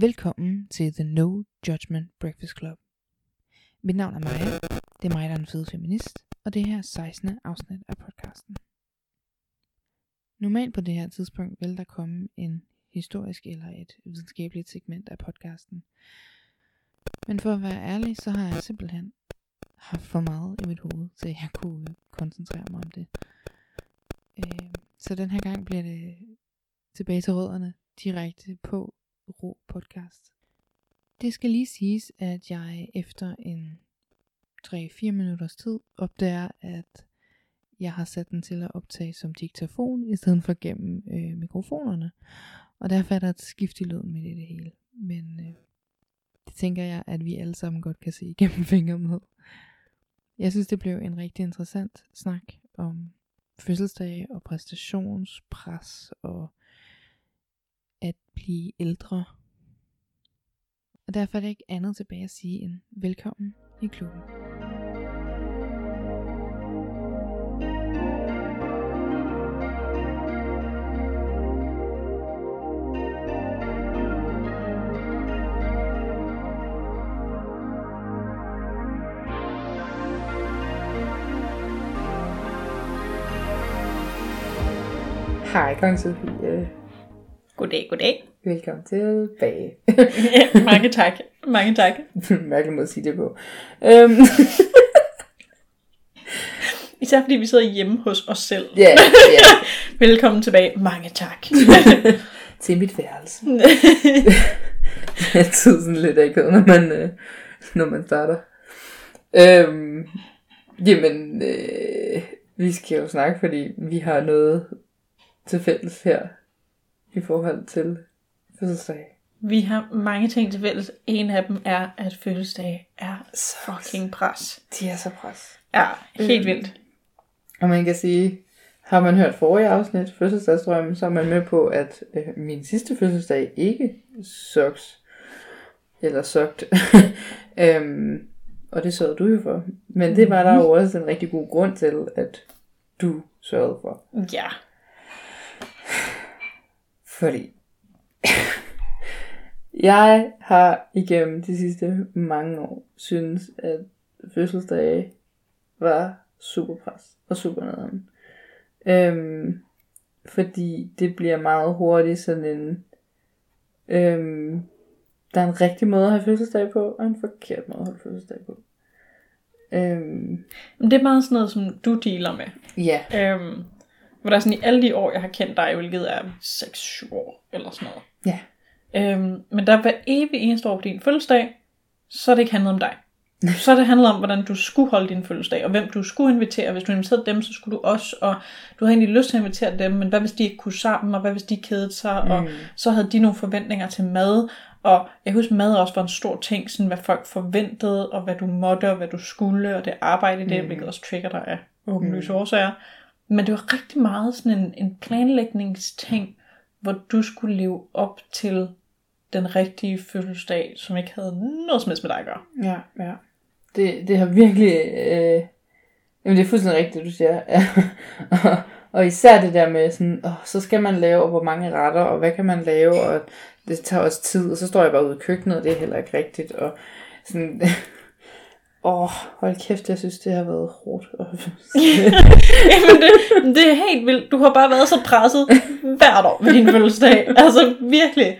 Velkommen til The No Judgment Breakfast Club. Mit navn er Maja. Det er mig, der er en fed feminist, og det her er 16. afsnit af podcasten. Normalt på det her tidspunkt vil der komme en historisk eller et videnskabeligt segment af podcasten. Men for at være ærlig, så har jeg simpelthen haft for meget i mit hoved, så jeg kunne koncentrere mig om det. Øh, så den her gang bliver det tilbage til rødderne, direkte på Ro podcast. Det skal lige siges, at jeg efter en 3-4 minutters tid opdager, at jeg har sat den til at optage som diktafon, i stedet for gennem øh, mikrofonerne. Og derfor er der et skift i lyden med det, det hele. Men øh, det tænker jeg, at vi alle sammen godt kan se igennem fingre med. Jeg synes, det blev en rigtig interessant snak om fødselsdage og præstationspres og at blive ældre. Og derfor er der ikke andet tilbage at sige end velkommen i klubben. Hej, Kong Sofie. Goddag, goddag. Velkommen tilbage. mange tak. Mange tak. Mærkelig måde at sige det på. Um, Især fordi vi sidder hjemme hos os selv. Ja, yeah, yeah. Velkommen tilbage. Mange tak. til mit værelse. det er altid sådan lidt akavet, når man, øh, når man starter. Øhm, jamen, øh, vi skal jo snakke, fordi vi har noget til fælles her i forhold til fødselsdag. Vi har mange ting til fælles. En af dem er, at fødselsdag er fucking pres. De er så pres. Ja, helt vildt. Og man kan sige, har man hørt forrige afsnit, fødselsdagsdrømmen, så er man med på, at øh, min sidste fødselsdag ikke sucks. Eller sugt. øhm, og det sørgede du jo for. Men det var der jo også en rigtig god grund til, at du sørgede for. Ja. Fordi jeg har igennem de sidste mange år synes, at fødselsdage var super pres og super nederen. Øhm, fordi det bliver meget hurtigt sådan en... Øhm, der er en rigtig måde at have fødselsdag på, og en forkert måde at have fødselsdag på. Øhm, Men det er meget sådan noget, som du dealer med. ja, Øhm, hvor der er sådan i alle de år, jeg har kendt dig, hvilket er 6-7 år eller sådan noget. ja, Øhm, men der hver evig eneste år på din fødselsdag, så er det ikke handlet om dig. Så er det handlet om, hvordan du skulle holde din fødselsdag, og hvem du skulle invitere. Hvis du inviterede dem, så skulle du også, og du havde egentlig lyst til at invitere dem, men hvad hvis de ikke kunne sammen, og hvad hvis de kedede sig, mm. og så havde de nogle forventninger til mad, og jeg husker, mad også var en stor ting, sådan hvad folk forventede, og hvad du måtte, og hvad du skulle, og det arbejde i det, mm. hvilket også trigger dig af åbenlyse mm. årsager. Men det var rigtig meget sådan en, en planlægningsting, hvor du skulle leve op til den rigtige fødselsdag, som ikke havde noget som helst med dig at gøre. ja, ja. Det, det har virkelig... Øh, jamen det er fuldstændig rigtigt, du siger. og, og især det der med sådan, åh, så skal man lave, og hvor mange retter, og hvad kan man lave, og det tager også tid, og så står jeg bare ude i køkkenet, og det er heller ikke rigtigt, og sådan, åh, hold kæft, jeg synes, det har været hårdt. Jamen det, det er helt vildt. Du har bare været så presset hvert år ved din fødselsdag. Altså virkelig.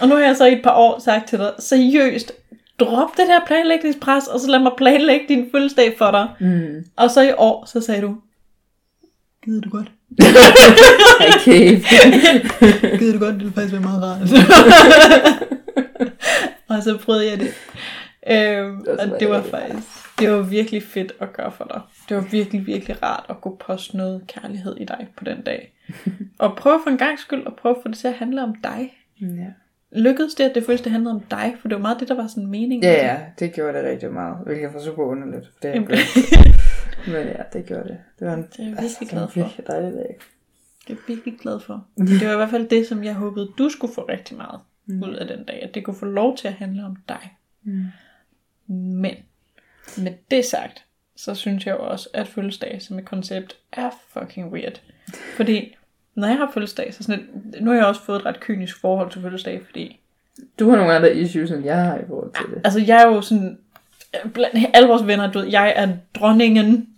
Og nu har jeg så i et par år sagt til dig, seriøst, drop det der planlægningspres, og så lad mig planlægge din fødselsdag for dig. mm. Og så i år, så sagde du, gider du godt? Okay. Gider du godt, det ville faktisk være meget rart. og så prøvede jeg det. Øhm, Det var og det var faktisk, det var virkelig fedt at gøre for dig. Det var virkelig, virkelig rart at kunne poste noget kærlighed i dig på den dag. og prøve for en gang skyld at prøve at få det til at handle om dig. ja. Lykkedes det, at det føltes, det handlede om dig? For det var meget det, der var sådan meningen. ja, ja, det gjorde det rigtig meget, hvilket var super underligt, for det Men ja, det gjorde det. Det var en, Det er jeg virkelig det glad for. virkelig dejlig dag. Det er jeg virkelig glad for. Det var i hvert fald det, som jeg håbede, du skulle få rigtig meget ud af den dag. At det kunne få lov til at handle om dig. Mm. Men med det sagt, så synes jeg jo også, at fødselsdag som et koncept er fucking weird. Fordi når jeg har fødselsdag, så sådan et, nu har jeg også fået et ret kynisk forhold til fødselsdag, fordi Du har nogle andre issues, end jeg har i forhold til det. Altså, jeg er jo sådan, blandt alle vores venner, du ved, jeg er dronningen,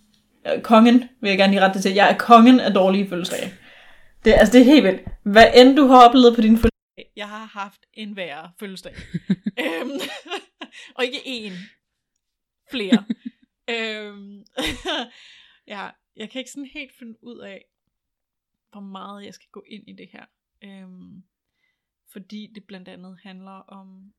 øh, kongen, vil jeg gerne lige rette det til. Jeg er kongen af dårlige fødselsdage. Det, altså, det er helt vildt. Hvad end du har oplevet på din fødselsdag, jeg har haft en værre fødselsdag. øhm, og ikke én. Flere. øhm, ja, jeg kan ikke sådan helt finde ud af, hvor meget jeg skal gå ind i det her. Øhm, fordi det blandt andet handler om,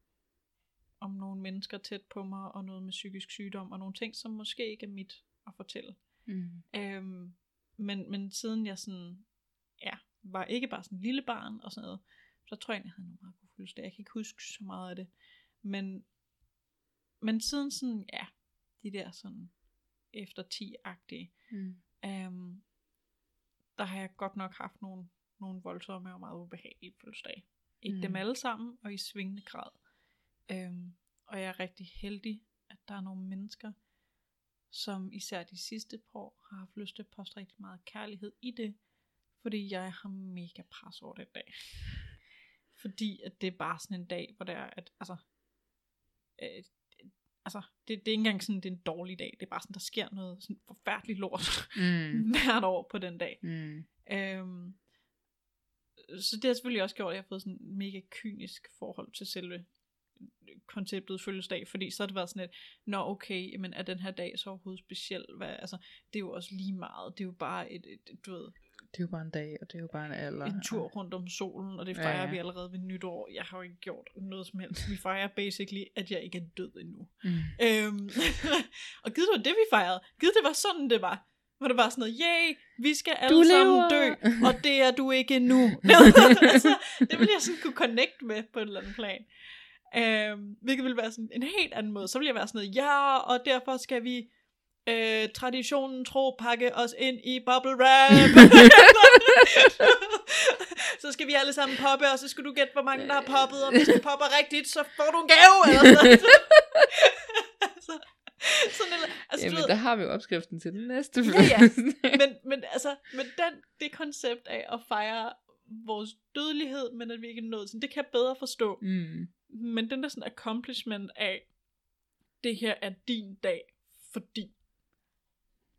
om nogle mennesker tæt på mig, og noget med psykisk sygdom, og nogle ting, som måske ikke er mit at fortælle. Mm. Øhm, men, men siden jeg sådan, ja, var ikke bare sådan en lille barn og sådan noget, så tror jeg, jeg havde nogle meget gode fødselsdage. Jeg kan ikke huske så meget af det. Men, men siden sådan, ja, de der sådan efter 10-agtige, Mm. øhm, der har jeg godt nok haft nogle, nogle voldsomme og meget ubehagelige fødselsdage. Ikke mm. dem alle sammen, og i svingende grad. Øhm, og jeg er rigtig heldig, at der er nogle mennesker, som især de sidste par år har haft lyst til at poste rigtig meget kærlighed i det, fordi jeg har mega pres over den dag. Fordi at det er bare sådan en dag, hvor det er, at altså, øh, altså det, det er ikke engang sådan, det er en dårlig dag. Det er bare sådan, der sker noget sådan forfærdeligt lort Mm. hvert år på den dag. Mm. Øhm, så det har selvfølgelig også gjort, at jeg har fået sådan en mega kynisk forhold til selve konceptet fødselsdag, fordi så har det været sådan et, nå okay, men er den her dag så overhovedet speciel? Hvad, altså, det er jo også lige meget, det er jo bare et, et, et du ved, Det er jo bare en dag, og det er jo bare en alder. en tur rundt om solen, og det Ja, fejrer ja. vi allerede ved nytår. Jeg har jo ikke gjort noget som helst. Vi fejrer basically, at jeg ikke er død endnu. Mm. Øhm, og givet det var det, vi fejrede. Givet det var sådan, det var. Hvor det var sådan noget, yay, vi skal alle Du sammen lever." dø, og det er du ikke endnu. altså, det ville jeg sådan kunne connect med på et eller andet plan. Øhm, hvilket ville være sådan en helt anden måde. Så ville jeg være sådan noget, ja, og derfor skal vi øh, traditionen tro pakke os ind i bubble wrap. så skal vi alle sammen poppe, og så skal du gætte, hvor mange der har poppet, og hvis du popper rigtigt, så får du en gave. Eller sådan. altså, sådan en, altså, Jamen, ved, der har vi jo opskriften til den næste Ja, ja. fødselsdag. men, men altså, men den, det koncept af at fejre vores dødelighed, men at vi ikke er nået sådan, det kan jeg bedre forstå. Mm. Men den der sådan accomplishment af, det her er din dag, fordi.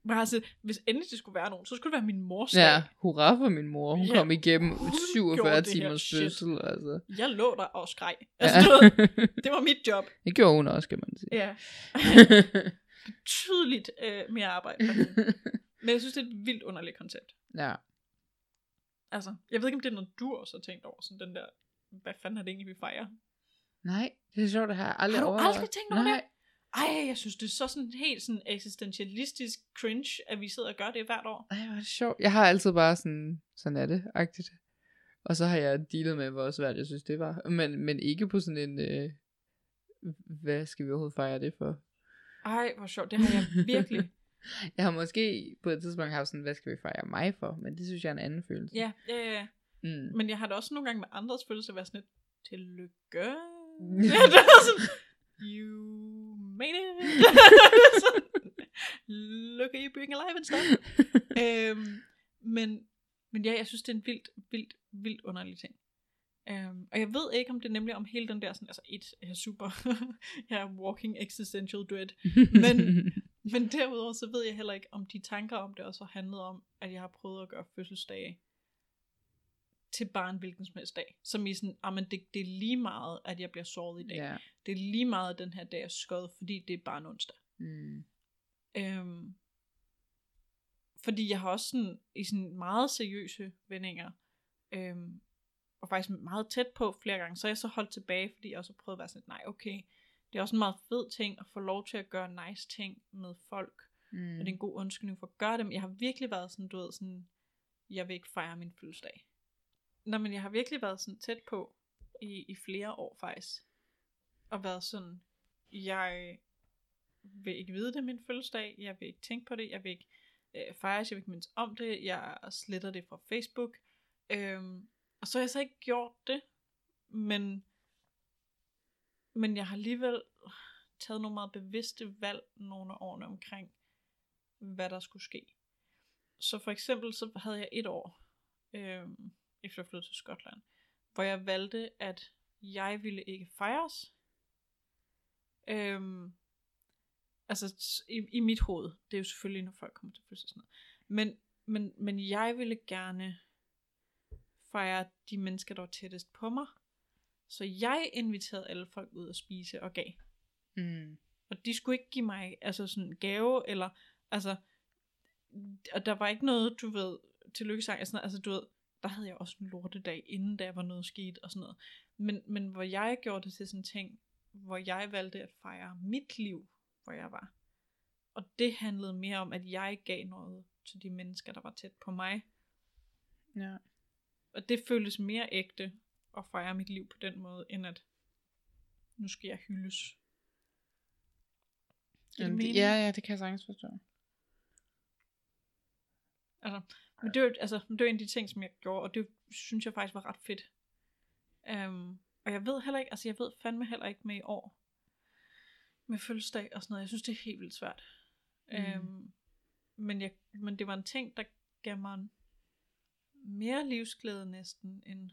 Men altså, hvis endelig det skulle være nogen, så skulle det være min mors dag. Ja, hurra for min mor. Hun Ja, kom igennem hun 47 gjorde det her timers fødsel, altså. Jeg lå der og skreg. Ja. Altså, du ved, det var mit job. det gjorde hun også, kan man sige. Ja. Betydeligt øh, mere arbejde. Men jeg synes, det er et vildt underligt koncept. ja. Altså, jeg ved ikke, om det er noget, du også har tænkt over, sådan den der, hvad fanden er det egentlig, vi fejrer? Nej, det er sjovt, det har jeg aldrig Har du overvejet. aldrig tænkt over Nej. det? Ej, jeg synes, det er så sådan helt sådan eksistentialistisk cringe, at vi sidder og gør det hvert år. Ej, hvor er det sjovt. Jeg har altid bare sådan, sådan er det, agtigt. Og så har jeg dealet med, hvor svært jeg synes, det var. Men, men ikke på sådan en, øh, hvad skal vi overhovedet fejre det for? Ej, hvor sjovt, det har jeg virkelig. Jeg har måske på et tidspunkt haft sådan, hvad skal vi fejre mig for? Men det synes jeg er en anden følelse. ja, ja, ja. Mm. Men jeg har da også nogle gange med andres følelser været sådan et, tillykke. Ja, det var sådan, you made it. Look at you being alive and stuff. øhm, men, men ja, jeg synes, det er en vildt, vildt, vildt underlig ting. Um, og jeg ved ikke, om det er nemlig om hele den der, sådan, altså et, jeg er super, jeg er walking existential dread, Men- men derudover så ved jeg heller ikke, om de tanker om det også har handlet om, at jeg har prøvet at gøre fødselsdage til bare en hvilken som helst dag. Som i sådan, ah, men det, det er lige meget, at jeg bliver såret i dag. ja. Det er lige meget, at den her dag er skød, fordi det er bare en onsdag. Mm. Øhm, fordi jeg har også sådan, i sådan meget seriøse vendinger, øhm, og faktisk meget tæt på flere gange, så er jeg så holdt tilbage, fordi jeg også har prøvet at være sådan, nej okay, det er også en meget fed ting at få lov til at gøre nice ting med folk, Mm. og det er en god undskyldning for at gøre dem. Jeg har virkelig været sådan, du ved, sådan, jeg vil ikke fejre min fødselsdag. Nå, men jeg har virkelig været sådan tæt på i, i flere år faktisk, og været sådan, jeg vil ikke vide, det er min fødselsdag, jeg vil ikke tænke på det, jeg vil ikke øh, fejre, jeg vil ikke mindst om det, jeg sletter det fra Facebook. Øhm, og så har jeg så ikke gjort det, men, men jeg har alligevel taget nogle meget bevidste valg nogle af årene omkring, hvad der skulle ske. Så for eksempel så havde jeg et år, øhm, efter jeg flyttede til Skotland, hvor jeg valgte, at jeg ville ikke fejres. Øhm, altså i, i mit hoved. Det er jo selvfølgelig, når folk kommer til fødselsdag og sådan noget. Men, men, men jeg ville gerne fejre de mennesker, der var tættest på mig. Så jeg inviterede alle folk ud at spise og gav. Mm. Og de skulle ikke give mig altså sådan en gave, eller altså, og der var ikke noget, du ved, til lykkesang, altså, altså du ved, der havde jeg også en lortedag, inden der var noget sket og sådan noget. Men, men hvor jeg gjorde det til sådan en ting, hvor jeg valgte at fejre mit liv, hvor jeg var. Og det handlede mere om, at jeg gav noget til de mennesker, der var tæt på mig. Ja. Og det føltes mere ægte at fejre mit liv på den måde, end at nu skal jeg hyldes. Jamen, det, ja, ja, det kan jeg sagtens forstå. Altså, men det var, altså, det var en af de ting, som jeg gjorde, og det synes jeg faktisk var ret fedt. Um, og jeg ved heller ikke, altså jeg ved fandme heller ikke med i år, med fødselsdag og sådan noget. Jeg synes, det er helt vildt svært. Mm. Mm. Um, men, jeg, men det var en ting, der gav mig en mere livsglæde næsten, end...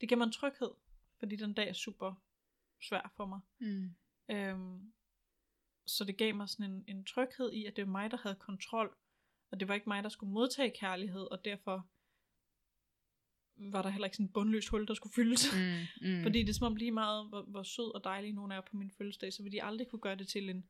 Det gav mig en tryghed, fordi den dag er super svær for mig. Mm. Øhm, så det gav mig sådan en, en tryghed i, at det var mig, der havde kontrol, og det var ikke mig, der skulle modtage kærlighed, og derfor var der heller ikke sådan et bundløst hul, der skulle fyldes. Mm. Mm. Fordi det er som om lige meget, hvor, hvor sød og dejlig nogen er på min fødselsdag, så vil de aldrig kunne gøre det til en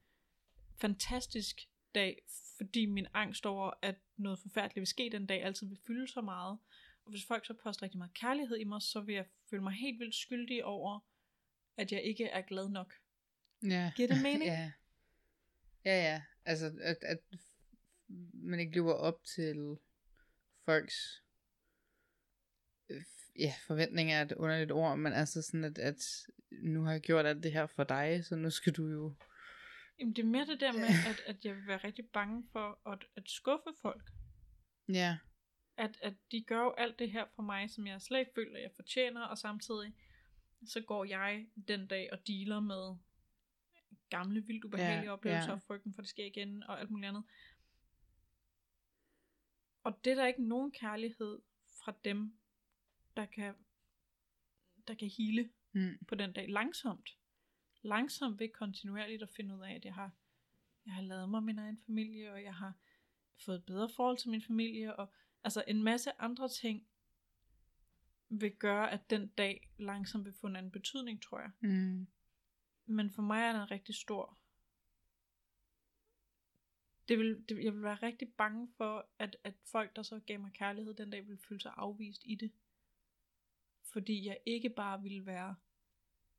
fantastisk dag, fordi min angst over, at noget forfærdeligt vil ske den dag, altid vil fylde så meget. Og hvis folk så poster rigtig meget kærlighed i mig, så vil jeg føle mig helt vildt skyldig over, at jeg ikke er glad nok. Ja. Giver det mening? ja. Ja, ja. Altså, at, at man ikke lever op til folks øh, ja, forventninger er et underligt ord, men altså sådan, at, at nu har jeg gjort alt det her for dig, så nu skal du jo... Jamen det er mere det der med, at, at jeg vil være rigtig bange for at, at skuffe folk. Ja. At, at de gør jo alt det her for mig, som jeg slet ikke føler, jeg fortjener, og samtidig så går jeg den dag og dealer med gamle, vildt ubehagelige Ja, oplevelser, ja. og frygten for, at det sker igen, og alt muligt andet. Og det er der ikke nogen kærlighed fra dem, der kan, der kan hele Mm. på den dag langsomt. Langsomt ved kontinuerligt at finde ud af, at jeg har, jeg har lavet mig min egen familie, og jeg har fået et bedre forhold til min familie, og altså en masse andre ting vil gøre, at den dag langsomt vil få en anden betydning, tror jeg. Mm. Men for mig er den rigtig stor. Det vil, det, jeg vil være rigtig bange for, at, at folk, der så gav mig kærlighed den dag, vil føle sig afvist i det. Fordi jeg ikke bare ville være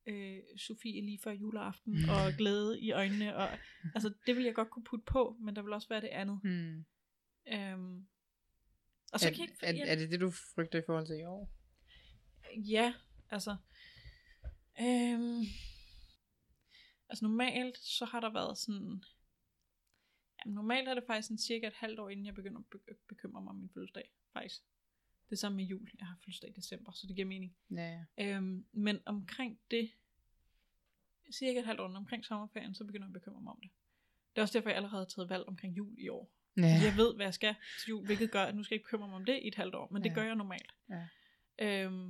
øh, Sofie lige før juleaften, og glæde i øjnene. Og, altså, det vil jeg godt kunne putte på, men der vil også være det andet. Mm. Øhm, og så er, kan jeg ikke... er, jeg- er det det, du frygter i forhold til i år? Ja, altså... Øhm, altså normalt, så har der været sådan... Normalt er det faktisk sådan cirka et halvt år, inden jeg begynder at be- bekymre mig om min fødselsdag, faktisk. Det samme med jul. Jeg har fødselsdag i december, så det giver mening. Ja, ja. Øhm, men omkring det, cirka et halvt år omkring sommerferien, så begynder jeg at bekymre mig om det. Det er også derfor, jeg allerede har taget valg omkring jul i år. Ja. Jeg ved, hvad jeg skal til jul, hvilket gør, at nu skal jeg ikke bekymre mig om det i et halvt år, men det Ja. gør jeg normalt. Ja. Øhm,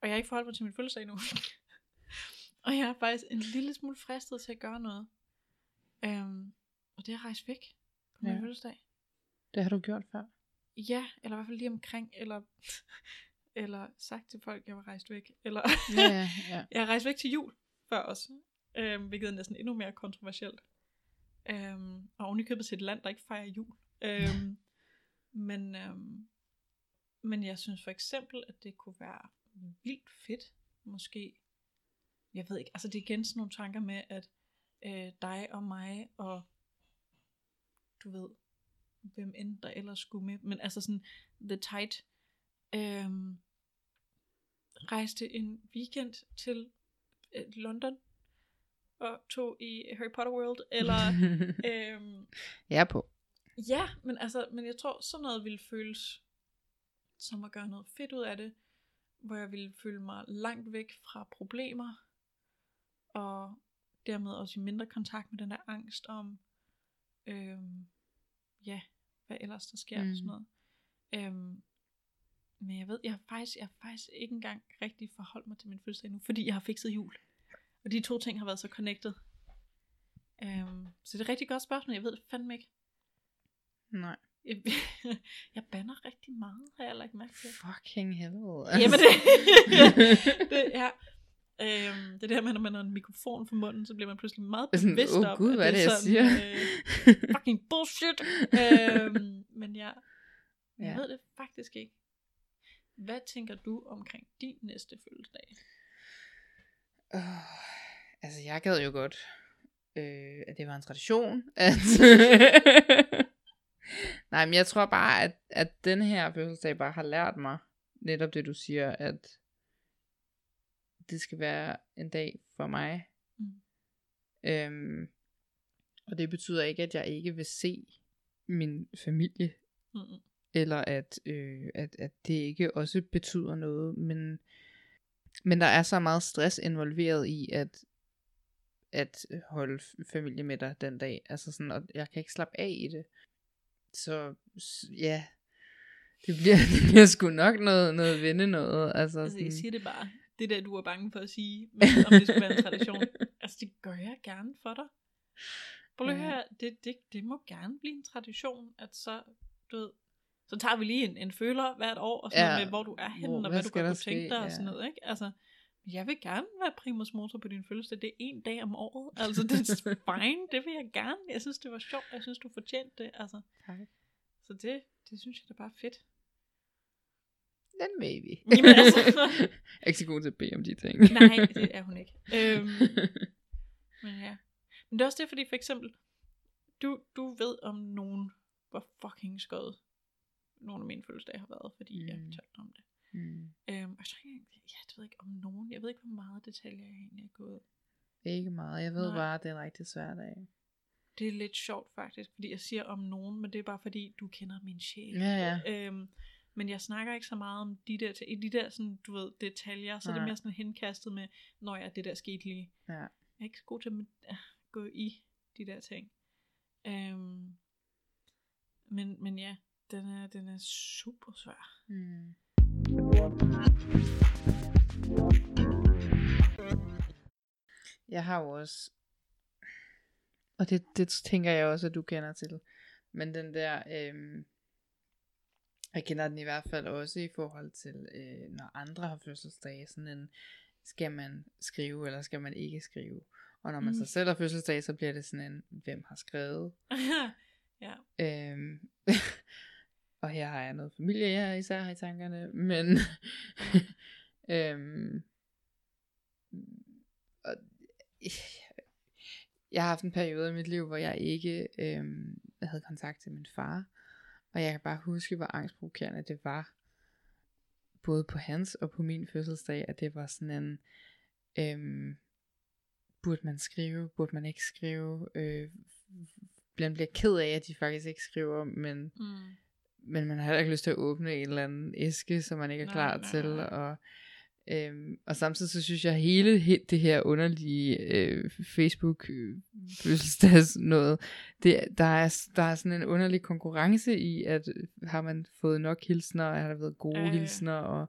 og jeg har ikke forholdt mig til min fødselsdag nu. og jeg er faktisk en lille smule fristet til at gøre noget. Øhm, og det er at rejse væk på min Ja. fødselsdag. Det har du gjort før. Ja, eller i hvert fald lige omkring, eller, eller sagt til folk, at jeg var rejst væk. Eller Ja, ja, jeg har rejst væk til jul før også, øhm, hvilket er næsten endnu mere kontroversielt. Øhm, og oven i købet til et land, der ikke fejrer jul. Øhm, men, øhm, men jeg synes for eksempel, at det kunne være vildt fedt, måske. Jeg ved ikke, altså det er igen sådan nogle tanker med, at øh, dig og mig og du ved, hvem end der ellers skulle med, men altså sådan The Tight, øhm, rejste en weekend til øh, London og tog i Harry Potter World, eller øhm, jeg er på. ja, men altså, men jeg tror sådan noget ville føles som at gøre noget fedt ud af det, hvor jeg ville føle mig langt væk fra problemer, og dermed også i mindre kontakt med den der angst om, øhm, ja, hvad ellers der sker mm. og sådan Mm. noget. Øhm, Men jeg ved, jeg har faktisk, jeg har faktisk ikke engang rigtig forholdt mig til min fødselsdag nu, fordi jeg har fikset jul. Og de to ting har været så connected. Um, så det er et rigtig godt spørgsmål. Jeg ved det fandme ikke. Nej. Jeg, jeg banner rigtig meget, har jeg lagt mærke til. Fucking helvede. Jamen det, det er, øhm, det er her med, når man har en mikrofon for munden, så bliver man pludselig meget bevidst om, gud, at hvad er det, jeg sådan, siger? Øh, fucking bullshit. øhm, men jeg, jeg Ja. ved det faktisk ikke. Hvad tænker du omkring din næste fødselsdag? Oh, altså, jeg gad jo godt, øh, at det var en tradition. At Nej, men jeg tror bare, at, at den her fødselsdag bare har lært mig netop det, du siger, at det skal være en dag for mig. Mm. Øhm, og det betyder ikke, at jeg ikke vil se min familie, Mm-mm. eller at, øh, at, at det ikke også betyder noget, men, men der er så meget stress involveret i at, at holde familie med dig den dag, altså sådan, og jeg kan ikke slappe af i det. Så ja, det bliver, det bliver sgu nok noget, noget vende noget. Altså, Altså, jeg sådan, siger det bare. Det der, du er bange for at sige, men om det skulle være en tradition. Altså, det gør jeg gerne for dig. Prøv lige Ja. høre, det, det, det må gerne blive en tradition, at så, du ved, så tager vi lige en, en føler hvert år, og sådan Ja. noget med, hvor du er henne, Hvor- og hvad hvad du godt kunne tænke dig, og Ja. sådan noget, ikke? Altså, jeg vil gerne være primus motor på din fødselsdag. Det er en dag om året. Altså, det er fine. Det vil jeg gerne. Jeg synes, det var sjovt. Jeg synes, du fortjente det. Altså, Tak. så det, det synes jeg da bare er fedt. Den maybe. Jamen, altså. jeg er ikke så god til at bede om de ting. Nej, det er hun ikke. Øhm, men ja. Men det er også det, fordi for eksempel, du, du ved om nogen, hvor fucking skød nogle af mine fødselsdage har været, fordi mm. jeg fortalte om det. mm. Øhm, og ikke, jeg, jeg ved ikke om nogen, jeg ved ikke, hvor meget detaljer jeg egentlig er gået. Ikke meget. Jeg ved Nej. bare, at det er en rigtig svær dag. Det er lidt sjovt faktisk, fordi jeg siger om nogen, men det er bare fordi, du kender min sjæl. Ja, ja. Øhm, men jeg snakker ikke så meget om de der, i de der sådan, du ved, detaljer, så er det Nej. mere sådan henkastet med, når jeg det der skete lige. Ja. Jeg er ikke så god til at gå i de der ting. Øhm, men, men ja, den er, den er super svær. Mm. Jeg har jo også, og det, det tænker jeg også, at du kender til, men den der, øhm, jeg kender den i hvert fald også i forhold til, øh, når andre har fødselsdag, sådan en, skal man skrive, eller skal man ikke skrive? Og når man Mm. så selv har fødselsdag, så bliver det sådan en, hvem har skrevet? ja. Øhm, og her har jeg noget familie, jeg især har i tankerne, men øhm, og, jeg har haft en periode i mit liv, hvor jeg ikke øhm, havde kontakt til min far, og jeg kan bare huske, hvor angstprovokerende det var, både på hans og på min fødselsdag, at det var sådan en, øhm, burde man skrive, burde man ikke skrive, øh, man bliver ked af, at de faktisk ikke skriver, men, Mm. men man har heller ikke lyst til at åbne en eller anden æske, som man ikke er Nej, klar nej, til, nej. og Øhm, og samtidig så synes jeg hele he- det her underlige øh, Facebook øh, fødselsdags noget, det, der, er, der er sådan en underlig konkurrence i, at øh, har man fået nok hilsner, og har der været gode ja. hilsner, og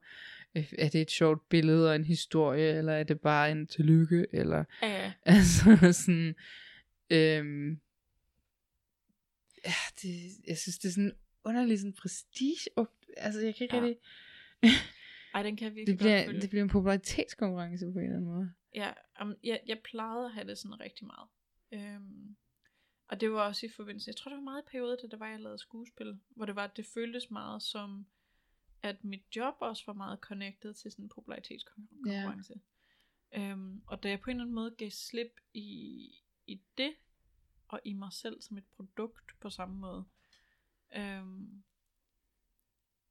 øh, er det et sjovt billede og en historie, eller er det bare en tillykke, eller ja. Altså sådan, øhm, ja, det, jeg synes, det er sådan underlig sådan prestige, altså jeg kan ikke ja. rigtig, Ej, den kan jeg virkelig det bliver, godt det bliver en popularitetskonkurrence på en eller anden måde. Ja, um, jeg, jeg plejede at have det sådan rigtig meget. Øhm, og det var også i forbindelse, jeg tror det var meget i perioder, da det var, jeg lavede skuespil, hvor det var, at det føltes meget som, at mit job også var meget connected til sådan en popularitetskonkurrence. Øhm, og da jeg på en eller anden måde gav slip i, i det, og i mig selv som et produkt på samme måde, øhm,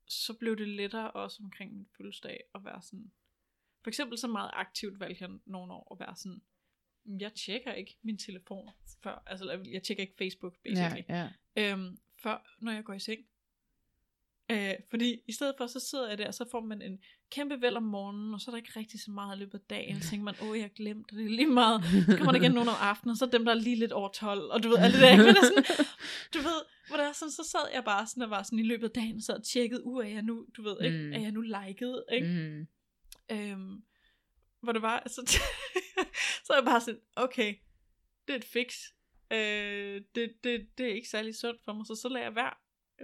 så blev det lettere også omkring min fødselsdag at være sådan, for eksempel så meget aktivt valgte jeg nogle år at være sådan, "Mm, jeg tjekker ikke min telefon før, altså jeg tjekker ikke Facebook basically, Ja, ja. øhm, før når jeg går i seng. Øh, fordi i stedet for, så sidder jeg der, og så får man en kæmpe væld om morgenen, og så er der ikke rigtig så meget i løbet af dagen. Så tænker man, åh, jeg glemte det lige meget. Så kommer der igen nogen om aftenen, og så er dem, der er lige lidt over 12, og du ved, alt det der. Men det sådan, du ved, hvor der er sådan, så sad jeg bare sådan, og var sådan i løbet af dagen, og så tjekkede, uh, er jeg nu, du ved, ikke, Mm. er jeg nu liket, ikke? Mm. Øhm, hvor det var, altså, så er jeg bare sådan, okay, det er et fix. Øh, det, det, det er ikke særlig sundt for mig, så så lader jeg være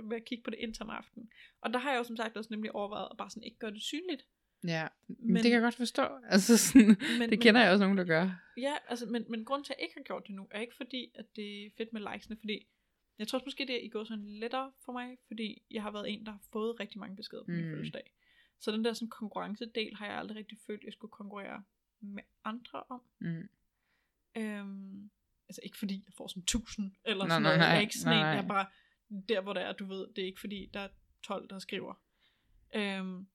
med at kigge på det indtil om aftenen. Og der har jeg jo som sagt også nemlig overvejet at bare sådan ikke gøre det synligt. Ja, men, Men- det kan jeg godt forstå. Altså sådan, Men, det kender jeg også nogen, der gør. Ja, altså, men, men grund til, at jeg ikke har gjort det nu, er ikke fordi, at det er fedt med likesene, fordi jeg tror også måske, det er i går sådan lettere for mig, fordi jeg har været en, der har fået rigtig mange beskeder på min Mm. fødselsdag. Så den der sådan konkurrencedel har jeg aldrig rigtig følt, at jeg skulle konkurrere med andre om. Mm. Øhm, altså ikke fordi jeg får sådan 1000 eller Nej, sådan nej, noget. Jeg er nej, ikke sådan nej, en, nej. jeg bare der, hvor det er, du ved, det er ikke fordi, der er 12, der skriver. Øhm,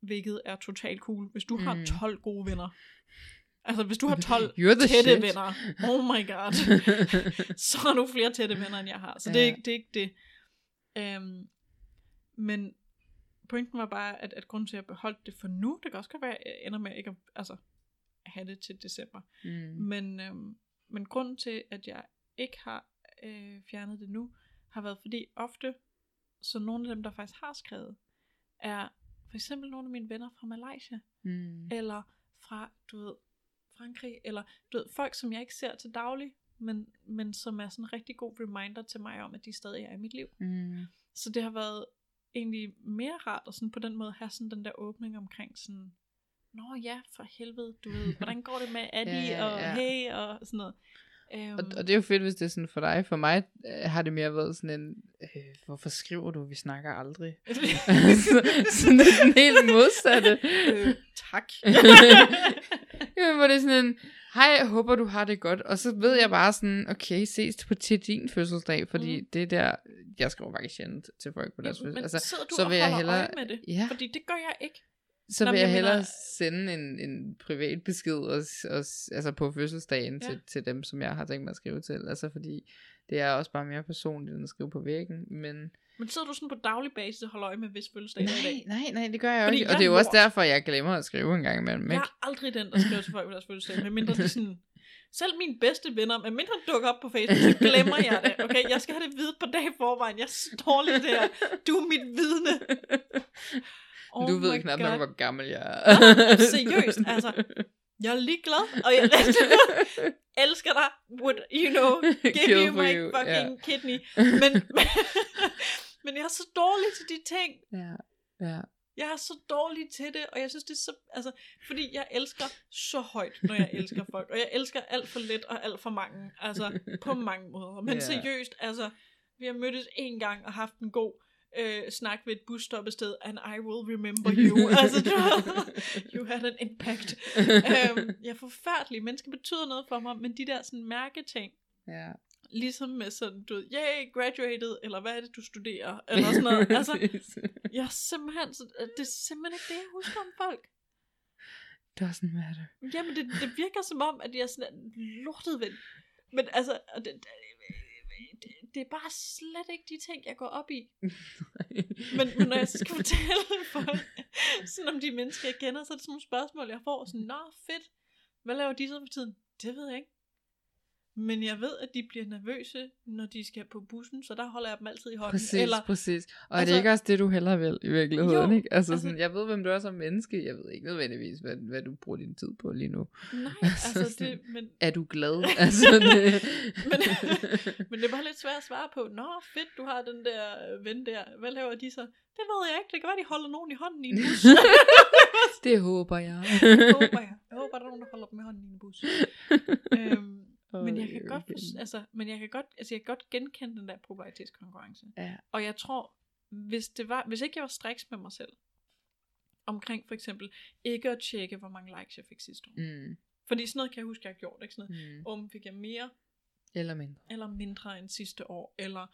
hvilket er totalt cool. Hvis du har Mm. 12 gode venner. Altså hvis du har 12 You're the tætte shit. venner. Oh my god. så har du flere tætte venner, end jeg har. Så det er Ja. ikke det. Er ikke det. Øhm, men pointen var bare, at, at grunden til, at jeg beholdt det for nu, det kan også godt være, at jeg ender med ikke at altså, have det til december. mm. Men, øhm, men grunden til, at jeg ikke har øh, fjernet det nu, har været fordi ofte, så nogle af dem, der faktisk har skrevet, er for eksempel nogle af mine venner fra Malaysia, Mm. eller fra, du ved, Frankrig, eller du ved, folk, som jeg ikke ser til daglig, men, men som er sådan en rigtig god reminder til mig om, at de stadig er i mit liv. Mm. Så det har været egentlig mere rart at sådan på den måde have sådan den der åbning omkring sådan, Nå ja, for helvede, du ved, hvordan går det med Adi, Ja, ja, og ja. hey, og sådan noget. Um, Og, og det er jo fedt, hvis det er sådan for dig. For mig øh, har det mere været sådan en, øh, hvorfor skriver du, vi snakker aldrig? så, sådan den helt modsatte. øh, tak. Jamen, hvor det er sådan en, hej, jeg håber, du har det godt. Og så ved jeg bare sådan, okay, ses på til din fødselsdag, fordi Mm. det er der, jeg skriver faktisk sjældent til folk på deres Ja, men fødselsdag. Altså, sidder du så og vil jeg hellere- med det? ja. Fordi det gør jeg ikke. Så Nå, vil jeg, jeg hellere mener- sende en, en privat besked og, og, altså på fødselsdagen Ja. til, til dem, som jeg har tænkt mig at skrive til. Altså fordi det er også bare mere personligt, end at skrive på væggen. Men Men sidder du sådan på daglig basis og holder øje med, hvis fødselsdag er i dag? nej, nej, nej, det gør jeg jo ikke. jeg Og det er jo også derfor, jeg glemmer at skrive en gang imellem. Jeg Ikke? er aldrig den, der skriver til folk på deres fødselsdag, medmindre det sådan... Selv mine bedste venner, medmindre det dukker op på Facebook, så glemmer jeg det. Okay, jeg skal have det vide på dag forvejen. Jeg er til det her. Du er mit vidne. Oh du ved knap nok, hvor gammel jeg er. seriøst, altså. Jeg er ligeglad, og jeg elsker dig. Would, you know, give Kill you my you, fucking ja. kidney. Men, men jeg er så dårlig til de ting. ja, ja. Jeg er så dårlig til det, og jeg synes, det er så... Altså, fordi jeg elsker så højt, når jeg elsker folk. Og jeg elsker alt for let og alt for mange. Altså, på mange måder. Men Ja. seriøst, altså... Vi har mødtes en gang og haft en god øh, snak ved et busstoppested, and I will remember you. altså, du, you had an impact. øhm, jeg er forfærdelig. Mennesker betyder noget for mig, men de der sådan mærketing, ja. ligesom med sådan, du ved, yay, graduated, eller hvad er det, du studerer, eller sådan noget. Altså, jeg er simpelthen, så, det er simpelthen ikke det, jeg husker om folk. Doesn't matter. Jamen, det, det virker som om, at jeg er sådan en lortet ven. Men altså, det, det, det er bare slet ikke de ting, jeg går op i. Men, men når jeg så skal fortælle folk, sådan om de mennesker, jeg kender, så er det sådan nogle spørgsmål, jeg får. Sådan, nå, fedt. Hvad laver de så for tiden? Det ved jeg ikke. Men jeg ved, at de bliver nervøse, når de skal på bussen, så der holder jeg dem altid i hånden. Præcis, Eller, præcis. Og altså, er altså- det ikke også det, du heller vil i virkeligheden, Jo, ikke? Altså, altså- sådan, jeg ved, hvem du er som menneske. Jeg ved ikke nødvendigvis, hvad, hvad du bruger din tid på lige nu. nej, Altså altså sådan- det, men, Er du glad? altså, det... men, men det er bare lidt svært at svare på. Nå, fedt, du har den der øh, ven der. Hvad laver de så? Det ved jeg ikke. Det kan være, de holder nogen i hånden i en bus. det håber jeg. Det håber jeg. Jeg håber, der er nogen, der holder dem i hånden i en bus. øhm, men jeg kan Øj, godt, altså, men jeg kan godt, altså jeg kan godt genkende den der popularitetskonkurrence. Ja. Og jeg tror, hvis det var, hvis ikke jeg var striks med mig selv, omkring for eksempel ikke at tjekke, hvor mange likes jeg fik sidste år. Mm. Fordi sådan noget kan jeg huske, jeg har gjort. Ikke? Sådan noget, Mm. om fik jeg mere Eller mindre. eller mindre end sidste år, eller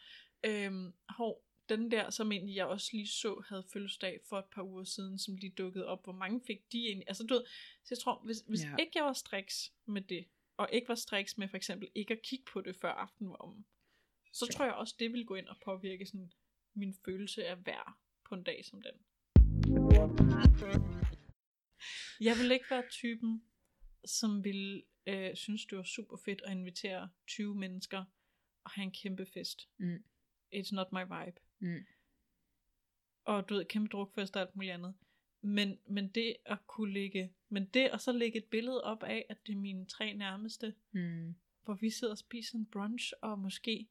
øhm, hov, den der, som egentlig jeg også lige så, havde fødselsdag for et par uger siden, som lige dukkede op, hvor mange fik de egentlig, altså du ved, så jeg tror, hvis, hvis ja. ikke jeg var striks med det, og ikke var striks med for eksempel ikke at kigge på det, før aftenen var om, så tror jeg også, det ville gå ind og påvirke sådan, min følelse er værd på en dag som den. Jeg vil ikke være typen, som vil øh, synes, det var super fedt at invitere 20 mennesker og have en kæmpe fest. Mm. It's not my vibe. Mm. Og du ved, kæmpe drukfest og alt muligt andet. Men, men det at kunne lægge, men det og så lægge et billede op af, at det er mine tre nærmeste, Mm. hvor vi sidder og spiser en brunch, og måske,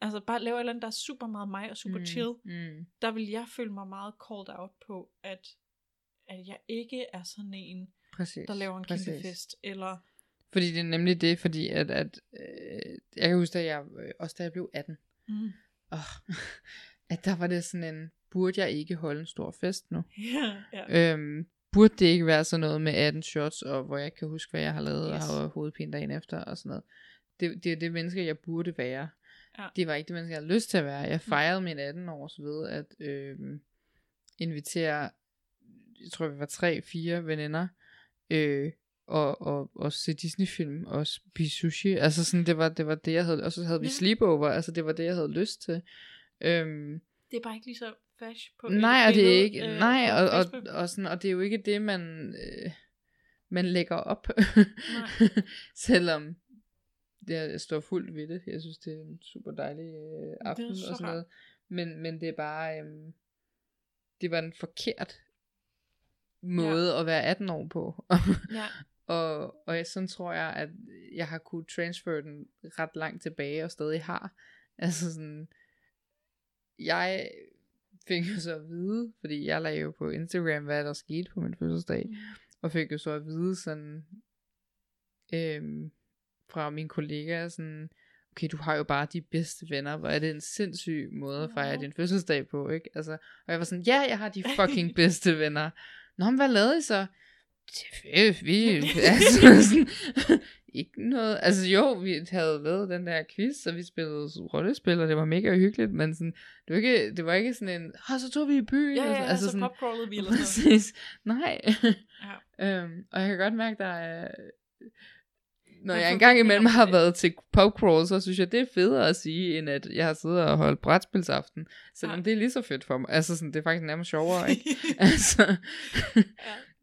altså bare lave et eller andet, der er super meget mig og super mm. chill, Mm. der vil jeg føle mig meget called out på, at, at jeg ikke er sådan en, Præcis. der laver en præcis. kæmpe fest, eller Fordi det er nemlig det, fordi at, at øh, jeg kan huske, at jeg, øh, også da jeg blev 18, mm, åh, at der var det sådan en, burde jeg ikke holde en stor fest nu? ja, ja. Øhm, burde det ikke være sådan noget med 18 shots, og hvor jeg ikke kan huske, hvad jeg har lavet, yes. og har hovedpine dagen efter, og sådan noget. Det, det er det menneske, jeg burde være. Ja. Det var ikke det menneske, jeg havde lyst til at være. Jeg fejrede min 18 års ved at øhm, invitere, jeg tror vi var tre, fire veninder, øh, og, og, og se Disney-film og spise sushi. Altså sådan, det var det, var det jeg havde, og så havde vi Ja. sleepover, altså det var det, jeg havde lyst til. Øhm, Det er bare ikke lige så fash på Nej, og det er ikke, øh, nej, og, og, og, sådan, og det er jo ikke det, man, øh, man lægger op, selvom det jeg står fuldt ved det. Jeg synes, det er en super dejlig øh, aften så og sådan noget. Men, men det er bare, øh, det var en forkert måde ja. at være 18 år på. Ja, og, og jeg, sådan tror jeg, at jeg har kunne transfer den ret langt tilbage, og stadig har. Altså sådan, jeg fik jo så at vide, fordi jeg lagde jo på Instagram, hvad der skete på min fødselsdag, Mm. og fik jo så at vide sådan, øhm, fra mine kollegaer, sådan, okay, du har jo bare de bedste venner, hvor er det en sindssyg måde at fejre din fødselsdag på, ikke? Altså, og jeg var sådan, ja, jeg har de fucking bedste venner. Nå, men hvad lavede I så? Det vi, altså, sådan, ikke noget, altså jo, vi havde lavet den der quiz, og vi spillede rollespil, og det var mega hyggeligt, men sådan, det var ikke, det var ikke sådan en, ah, så tog vi i byen, ja, ja, altså så sådan, popcrawlede vi eller. Præcis. Nej. Ja. øhm, og jeg kan godt mærke, der er... Når jeg engang imellem har været til popcrawl, så synes jeg, det er federe at sige, end at jeg har siddet og holdt brætspilsaften. Selvom Ja. det er lige så fedt for mig. Altså, sådan, det er faktisk nærmest sjovere, ikke? altså, ja.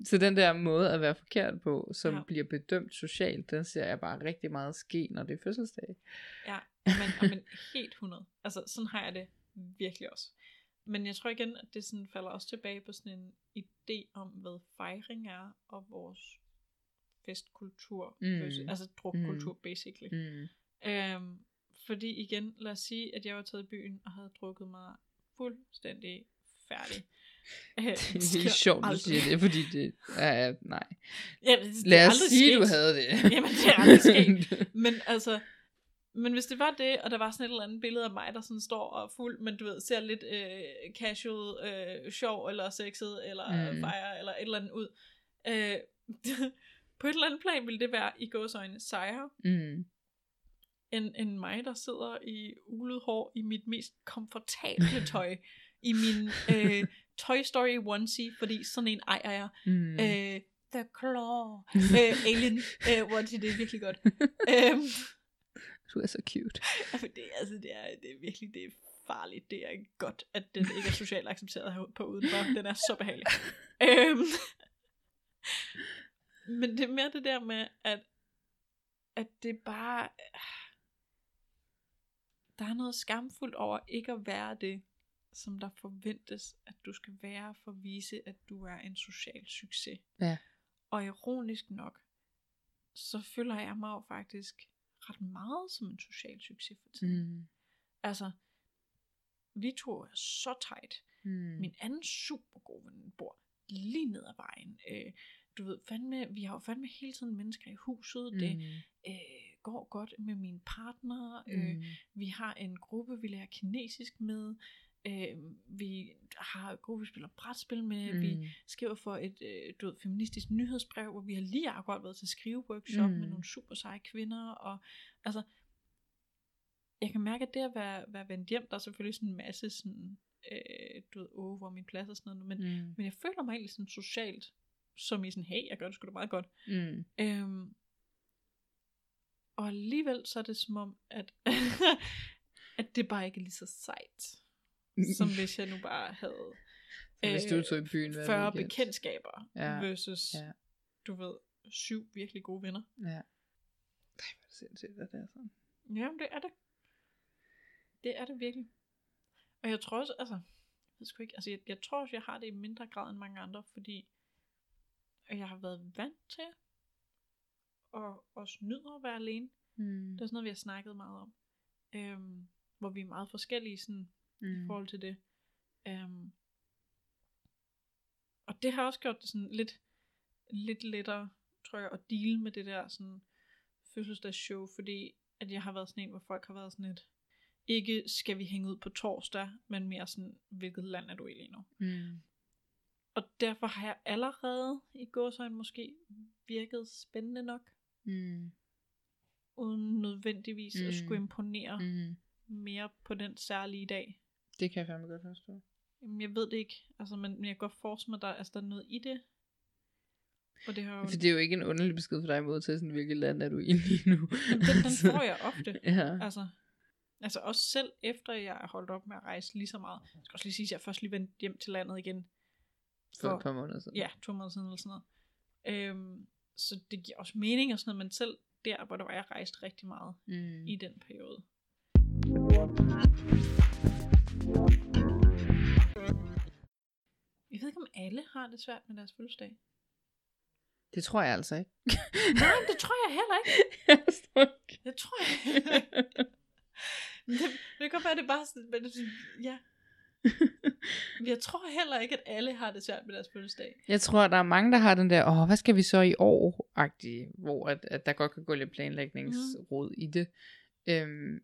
Så den der måde at være forkert på, som Ja. bliver bedømt socialt, den ser jeg bare rigtig meget ske, når det er fødselsdag. Ja, men, men helt 100. Altså, sådan har jeg det virkelig også. Men jeg tror igen, at det sådan falder også tilbage på sådan en idé om, hvad fejring er, og vores festkultur, Mm. altså drukkultur, basically. Mm. Øhm, fordi igen, lad os sige, at jeg var taget i byen og havde drukket mig fuldstændig færdig. Øh, Det er sjovt, du aldrig. siger det, fordi det er, nej. Ja, det, Lad os sige, sket. du havde det. Jamen, det er aldrig sket. Men altså, men hvis det var det, og der var sådan et eller andet billede af mig, der sådan står og fuld, men du ved, ser lidt øh, casual, øh, sjov, eller sexet, eller mm. fire, eller et eller andet ud. Øh, på et eller andet plan ville det være i gåsøjne sejre, Mm. end, end mig, der sidder i ulet hår i mit mest komfortable tøj, i min øh, Toy Story onesie, fordi sådan en ejer jeg. Mm. Øh, The Claw. øh, Alien øh, onesie, det er virkelig godt. øhm, Du er så cute. Altså, det, altså, det, er, det er virkelig det er farligt. Det er godt, at den ikke er socialt accepteret her på udenfor. Den er så behagelig. øhm, men det er mere det der med, at, at det bare... Der er noget skamfuldt over ikke at være det, som der forventes, at du skal være for at vise, at du er en social succes. Ja. Og ironisk nok, så føler jeg mig jo faktisk ret meget som en social succes for tiden. Mm. Altså, vi to er så tight. Mm. Min anden super god ven bor lige ned ad vejen. Øh, du ved, fandme, vi har jo fandme hele tiden mennesker i huset. Mm. Det øh, går godt med min partner. Mm. Øh, Mm. vi har en gruppe, vi lærer kinesisk med. Øh, vi har en gruppe, vi spiller brætspil med. Mm. Vi skriver for et øh, du ved, feministisk nyhedsbrev, hvor vi har lige akkurat været til skriveworkshop mm. med nogle super seje kvinder. Og altså, jeg kan mærke, at det at være, være vendt hjem, der er selvfølgelig sådan en masse sådan, øh, du ved, åh, hvor min plads og sådan noget, men. Mm. men jeg føler mig egentlig sådan socialt, som i sådan, hey, jeg gør det sgu da meget godt. Mm. Øhm, og alligevel så er det som om, at, at det bare ikke er lige så sejt. Som hvis jeg nu bare havde Så hvis du tog i byen hver 40 weekend. bekendtskaber Ja, versus, ja. du ved, syv virkelig gode venner. Ja. Ej, hvor er det sindssygt, at det er sådan. Jamen, det er det. Det er det virkelig. Og jeg tror også, altså, jeg sgu ikke, altså jeg, jeg tror også, jeg har det i mindre grad end mange andre, fordi jeg har været vant til og også nyder at være alene. Mm. Det er sådan noget, vi har snakket meget om. Øhm, hvor vi er meget forskellige sådan, mm. i forhold til det. Øhm, og det har også gjort det sådan lidt, lidt lettere, tror jeg, at deal med det der sådan fødselsdagsshow, fordi at jeg har været sådan en, hvor folk har været sådan et, ikke skal vi hænge ud på torsdag, men mere sådan, hvilket land er du i lige nu? Mm. Og derfor har jeg allerede i gåsøjne måske virket spændende nok, Mm. uden nødvendigvis mm. at skulle imponere. Mm. mere på den særlige dag. Det kan jeg fandme godt forstå. Jamen, jeg ved det ikke, altså, men, men jeg kan godt forestille mig, at der, altså, der er noget i det. Og det har jo... For det er jo ikke en underlig besked for dig at modtage sådan, hvilket land er du i lige nu? Jamen, den, den får jeg ofte. ja. Altså, altså også selv efter jeg er holdt op med at rejse lige så meget. Jeg skal også lige sige, at jeg først lige vendte hjem til landet igen. For et par måneder siden. Ja, to måneder siden eller sådan noget. Øhm, så det giver også mening og sådan noget, men selv der, hvor der var, jeg rejste rigtig meget Mm. i den periode. Jeg ved ikke, om alle har det svært med deres fødselsdag. Det tror jeg altså ikke. Nej, det tror jeg heller ikke. jeg ikke. Tror jeg det, det kan godt være, det er bare sådan, men ja. Jeg tror heller ikke, at alle har det svært med deres fødselsdag. Jeg tror, der er mange, der har den der, åh, hvad skal vi så i år? -agtige, hvor at, at der godt kan gå lidt planlægningsråd mm. i det. Øhm,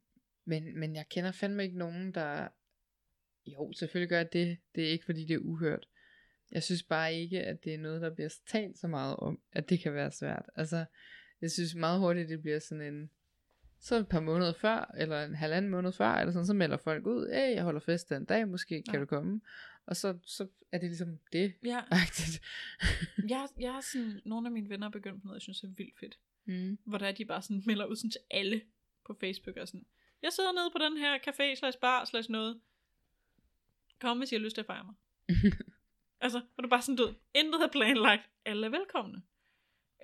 men, men jeg kender fandme ikke nogen, der... Jo, selvfølgelig gør jeg det. Det er ikke, fordi det er uhørt. Jeg synes bare ikke, at det er noget, der bliver talt så meget om, at det kan være svært. Altså, jeg synes meget hurtigt, det bliver sådan en... Så et par måneder før, eller en halvanden måned før, eller sådan, så melder folk ud, hey, jeg holder fest den dag, måske kan Ja. du komme. Og så, så er det ligesom det. Ja, jeg, jeg har sådan, nogle af mine venner er begyndt på noget, jeg synes er vildt fedt. Mm. Hvor der er de bare sådan melder ud sådan til alle på Facebook og sådan, jeg sidder nede på den her café slash bar slash noget. Kom, hvis I har lyst til at fejre mig. altså, hvor du bare sådan, du ved, intet er planlagt, alle er velkomne.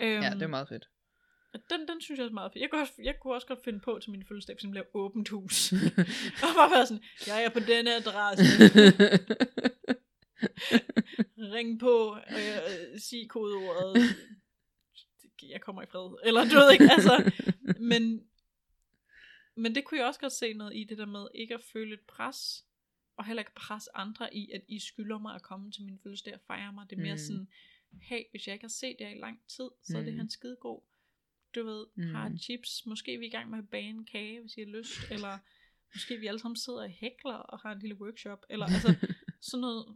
Øhm, Ja, det er meget fedt. Den, den synes jeg er meget fedt. Jeg kunne, også, jeg kunne også godt finde på til min fødselsdag, for lave åbent hus. og bare være sådan, jeg er på denne adresse. Ring på, og øh, sig kodeordet. Jeg kommer i fred. Eller du ved ikke, altså. Men, men det kunne jeg også godt se noget i, det der med ikke at føle et pres, og heller ikke presse andre i, at I skylder mig at komme til min fødselsdag og fejre mig. Det er mere Mm. sådan, hey, hvis jeg ikke har set jer i lang tid, så er det Mm. han skide god. Du ved, Mm. har chips, måske er vi i gang med at bage en kage, hvis I har lyst, eller måske vi alle sammen sidder og hækler og har en lille workshop, eller altså sådan noget.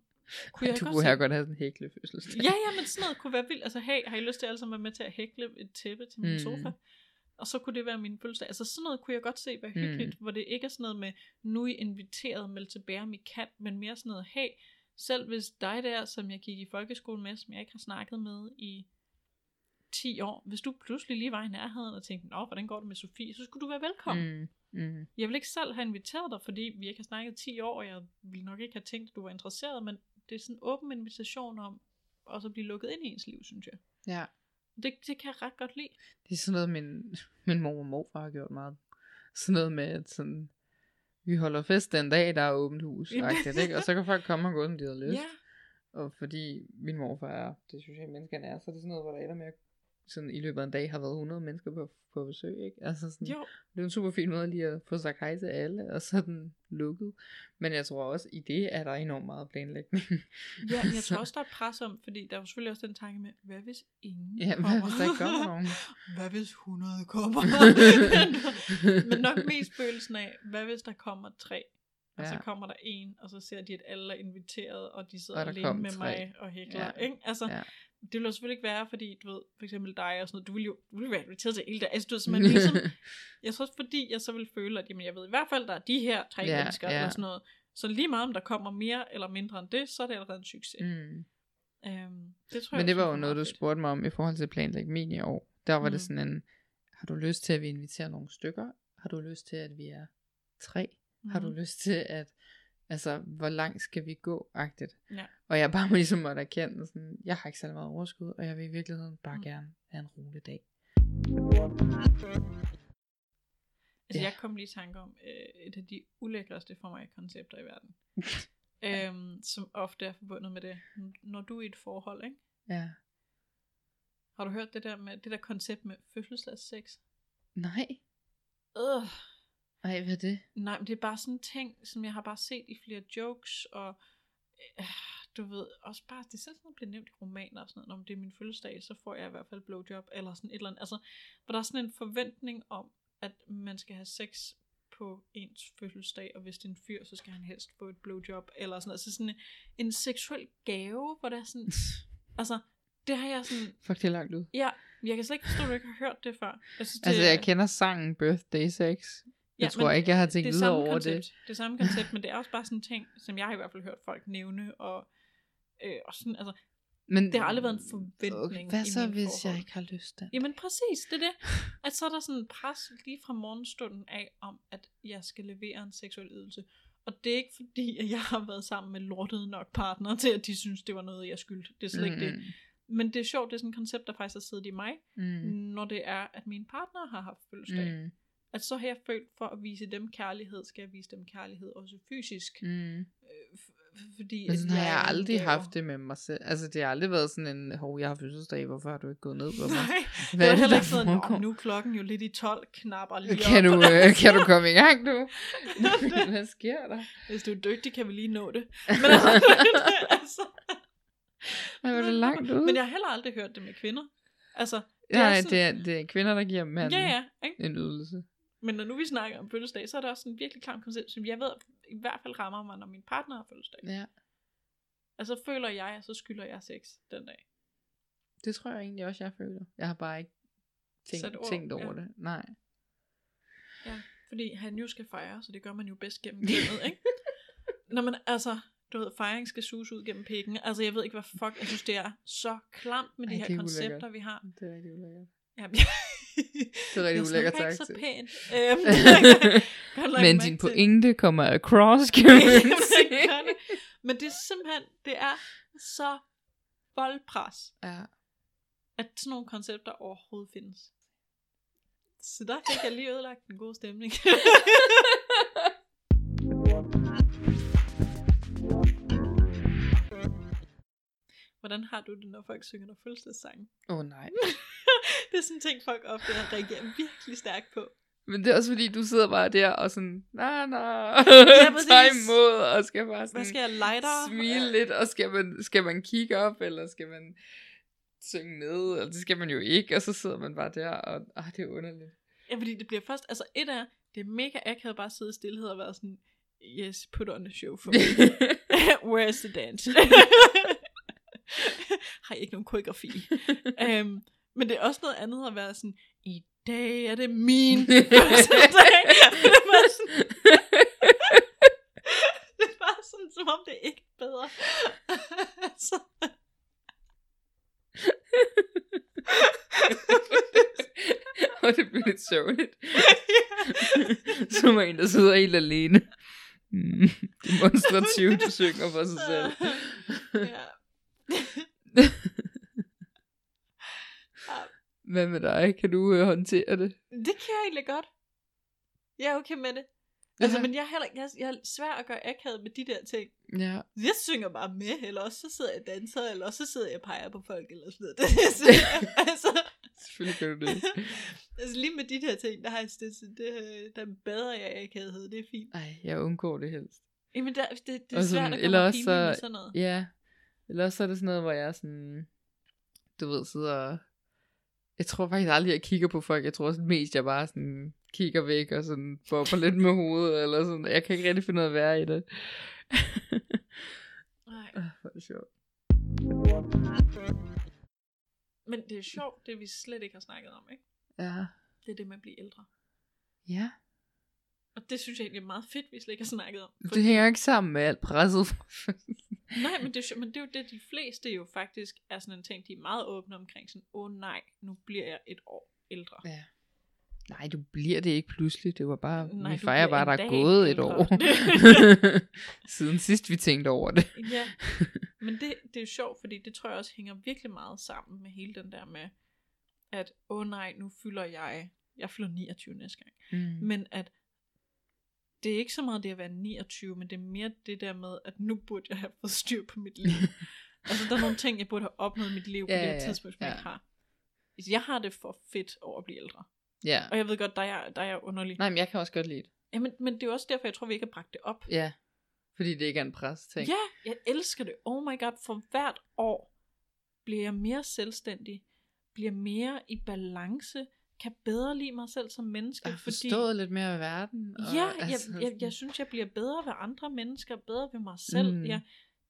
Kunne jeg du kunne her godt have sådan en hækle fødselsdag. Ja, ja, men sådan noget kunne være vildt. Altså, hey, har I lyst til alle sammen at være med til at hækle et tæppe til min Mm. mm. sofa? Og så kunne det være min fødselsdag. Altså sådan noget kunne jeg godt se være hyggeligt, mm. hvor det ikke er sådan noget med, nu er I inviteret, meld tilbage om I kan, men mere sådan noget, hey, selv hvis dig der, som jeg gik i folkeskole med, som jeg ikke har snakket med i 10 år, hvis du pludselig lige var i nærheden og tænkte, nå, hvordan går det med Sofie, så skulle du være velkommen. Mm. Mm. Jeg vil ikke selv have inviteret dig, fordi vi ikke har snakket i 10 år, og jeg ville nok ikke have tænkt, at du var interesseret, men det er sådan en åben invitation om også at blive lukket ind i ens liv, synes jeg. Ja. Det, det kan jeg ret godt lide. Det er sådan noget, min, min mor og morfar har gjort meget. Sådan noget med, at sådan, vi holder fest den dag, der er åbent hus. Agtigt, ikke? Og så kan folk komme og gå, som de har lyst. Ja, Og fordi min morfar er det sociale menneske, han er, så er det sådan noget, hvor der ender med, at sådan, i løbet af en dag har været 100 mennesker på, på besøg. Ikke? Altså sådan, jo. Det er en super fin måde lige at få sagt hej til alle, og så den lukket. Men jeg tror også, i det er der enormt meget planlægning. Ja, men jeg Så- tror også, der er pres om, fordi der er jo selvfølgelig også den tanke med, hvad hvis ingen Ja, kommer? hvad hvis der ikke kommer nogen? hvad hvis 100 kommer? men nok mest følelsen af, hvad hvis der kommer tre? Og så Ja. kommer der en, og så ser de, at alle er inviteret, og de sidder Og alene med tre. mig og hækler. Ja. Ikke? Altså, Ja. Det ville jo selvfølgelig ikke være, fordi du ved, for eksempel dig og sådan noget, du ville jo du ville være inviteret til hele dag. Altså, du ved, man ligesom, jeg tror også, fordi jeg så vil føle, at jamen, jeg ved i hvert fald, der er de her tre Ja, mennesker, ja. eller sådan noget. Så lige meget om der kommer mere eller mindre end det, så er det allerede en succes. mm. Øhm, det tror Men jeg det var jo noget, du spurgte mig om i forhold til planlægge min i år. Der var mm. Mm. det sådan en, har du lyst til, at vi inviterer nogle stykker? Har du lyst til, at vi er tre? Mm. Har du Mhm. lyst til, at Altså, hvor langt skal vi gå, agtigt. Ja. Og jeg bare ligesom måtte erkende, sådan, jeg har ikke særlig meget overskud, og jeg vil i virkeligheden bare Mm. gerne have en rolig dag. Altså, Ja. jeg kom lige i tanke om øh, et af de ulækreste for mig koncepter i verden. øhm, som ofte er forbundet med det. Når du er i et forhold, ikke? Ja. Har du hørt det der med det der koncept med fødselsdagssex? Nej. Øh, Ej, hvad er det? nej, men det er bare sådan en ting, som jeg har bare set i flere jokes, og øh, du ved, også bare, det er sådan noget, der bliver nævnt i romaner og sådan noget, om det er min fødselsdag, så får jeg i hvert fald blowjob, eller sådan et eller andet. Altså, hvor der er sådan en forventning om, at man skal have sex på ens fødselsdag, og hvis det er en fyr, så skal han helst få et blowjob, eller sådan noget. Altså sådan en, en seksuel gave, hvor det er sådan, altså, det har jeg sådan, Fuck, det er langt ud. ja, jeg kan slet ikke forstå, at du ikke har hørt det før. Jeg synes, det, Altså, jeg kender sangen Birthday Sex. Jeg Ja, tror ikke, jeg har tænkt er videre over koncept. det. Det er samme koncept, men det er også bare sådan en ting, som jeg har i hvert fald hørt folk nævne, og, øh, og sådan, altså, Men, det har aldrig været en forventning Hvad så, hvis forhold. jeg ikke har lyst til Jamen præcis, det er det. At så er der sådan en pres lige fra morgenstunden af, om at jeg skal levere en seksuel ydelse. Og det er ikke fordi, at jeg har været sammen med lortede nok partner til, at de synes, det var noget, jeg skyldte. Det er slet ikke det. Men det er sjovt, det er sådan et koncept, der faktisk har siddet i mig, Mm. når det er, at mine partner har haft fødselsdag. Mm. At så har jeg følt, for at vise dem kærlighed, skal jeg vise dem kærlighed også fysisk. Mm. Øh, f- fordi Men sådan har jeg en aldrig gave. haft det med mig selv. Altså, det har aldrig været sådan en, hov, jeg har fødselsdag, hvorfor har du ikke gået ned på mig? Nej, Hvad det var heller ikke sådan, "Nå, foregår? nu er klokken jo lidt i 12, knapper lige Kan op du, på den." øh, kan du komme i gang, du? Hvad sker der? Hvis du er dygtig, kan vi lige nå det. Men altså, altså, Ej, var det langt ud? men jeg har heller aldrig hørt det med kvinder. Altså, det Nej, er sådan, det er, det er kvinder, der giver manden ja, ja, ikke? en ydelse. Men når nu vi snakker om fødselsdag, så er det også en virkelig klam koncept, som jeg ved i hvert fald rammer mig, når min partner har fødselsdag. Ja, Altså føler jeg, at så skylder jeg sex den dag. det tror jeg egentlig også, jeg føler. Jeg har bare ikke tænkt, Sat ord, tænkt over ja. det. Nej. Ja, fordi han jo skal fejre, så det gør man jo bedst gennem kønnet, ikke? Når man, altså, du ved, fejring skal suges ud gennem pikken. Altså, jeg ved ikke, hvad fuck, jeg synes, det er så klamt med de Ej, her er koncepter, ulækkert. vi har. Det er rigtig ulækkert. Ja, Det er rigtig ulækkert sagt. ikke så til. pænt. Øhm, det Men din til. pointe kommer across, kan man det sige. det. Men det er simpelthen, det er så voldpres, Ja. at sådan nogle koncepter overhovedet findes. Så der fik jeg lige ødelagt en god stemning. Hvordan har du det, når folk synger der fødselsdagssange? Åh oh, nej. det er sådan en ting, folk ofte reagerer virkelig stærkt på. Men det er også fordi, du sidder bare der og sådan, nej, nej, tager imod, og skal bare Hvad sådan skal jeg lighter? smile lidt, og skal man, skal man kigge op, eller skal man synge med, eller det skal man jo ikke, og så sidder man bare der, og ah, det er underligt. Ja, fordi det bliver først, altså et er, det er mega akavet bare at sidde i stillhed og være sådan, yes, put on a show for me. Where's the dance? Har I ikke nogen koreografi? um, men det er også noget andet at være sådan, i dag er det min fødselsdag. det er bare sådan, det er sådan, som om det er ikke bedre. altså, og det bliver lidt sørgeligt. Som en, der sidder helt alene. Mm, demonstrativt synger for sig selv. ja. Hvad med dig? Kan du øh, håndtere det? Det kan jeg egentlig godt. Jeg er okay med det. Altså, men jeg er, heller, jeg, jeg er svær at gøre akavet med de der ting. Ja. Jeg synger bare med, eller også så sidder jeg og danser, eller også så sidder jeg og peger på folk, eller sådan noget. Det, altså, Selvfølgelig kan du det. altså, lige med de der ting, der har jeg det, det, der bedre jeg akavighed, det er fint. Ej, jeg undgår det helst. Jamen, der, det, det er Og svært sådan- at eller komme også pinligt med så- sådan noget. Ja. Eller også så er det sådan noget, hvor jeg er sådan... Du ved, sidder og... Jeg tror faktisk aldrig, jeg kigger på folk. Jeg tror også mest, jeg bare sådan kigger væk og sådan bobber lidt med hovedet. Eller sådan. Jeg kan ikke rigtig finde noget at være i det. Nej. Ah, Hvor er det sjovt. Men det er sjovt, det vi slet ikke har snakket om, ikke? Ja. Det er det med at blive ældre. Ja. Og det synes jeg egentlig er meget fedt, vi slet ikke har snakket om. Det hænger ikke sammen med alt presset. Nej, men det, er, men det er jo det, de fleste jo faktisk er sådan en ting, de er meget åbne omkring. Sådan, åh oh, nej, nu bliver jeg et år ældre. ja. Nej, du bliver det ikke pludselig. Det var bare, Nej, vi fejrer bare, der er gået et år. Siden sidst vi tænkte over det. Ja, men det, det er jo sjovt, fordi det tror jeg også hænger virkelig meget sammen med hele den der med, at åh oh nej, nu fylder jeg, jeg fylder 29 næste gang. Mm. Men at det er ikke så meget det at være 29, men det er mere det der med, at nu burde jeg have fået styr på mit liv. altså der er nogle ting, jeg burde have opnået i mit liv på Ja, det her ja, tidspunkt, som jeg ja. ikke har. Jeg har det for fedt over at blive ældre. Ja. Og jeg ved godt, der er, der er jeg underlig. Nej, men jeg kan også godt lide det. Jamen, men det er jo også derfor, jeg tror, vi ikke har bragt det op. Ja. Fordi det ikke er en pres ting. Ja, jeg elsker det. Oh my god, for hvert år bliver jeg mere selvstændig, bliver mere i balance, kan bedre lide mig selv som menneske. Jeg har forstået lidt mere af verden. Og, Ja, jeg, altså, jeg, jeg synes, jeg bliver bedre ved andre mennesker, bedre ved mig selv. Mm. Jeg,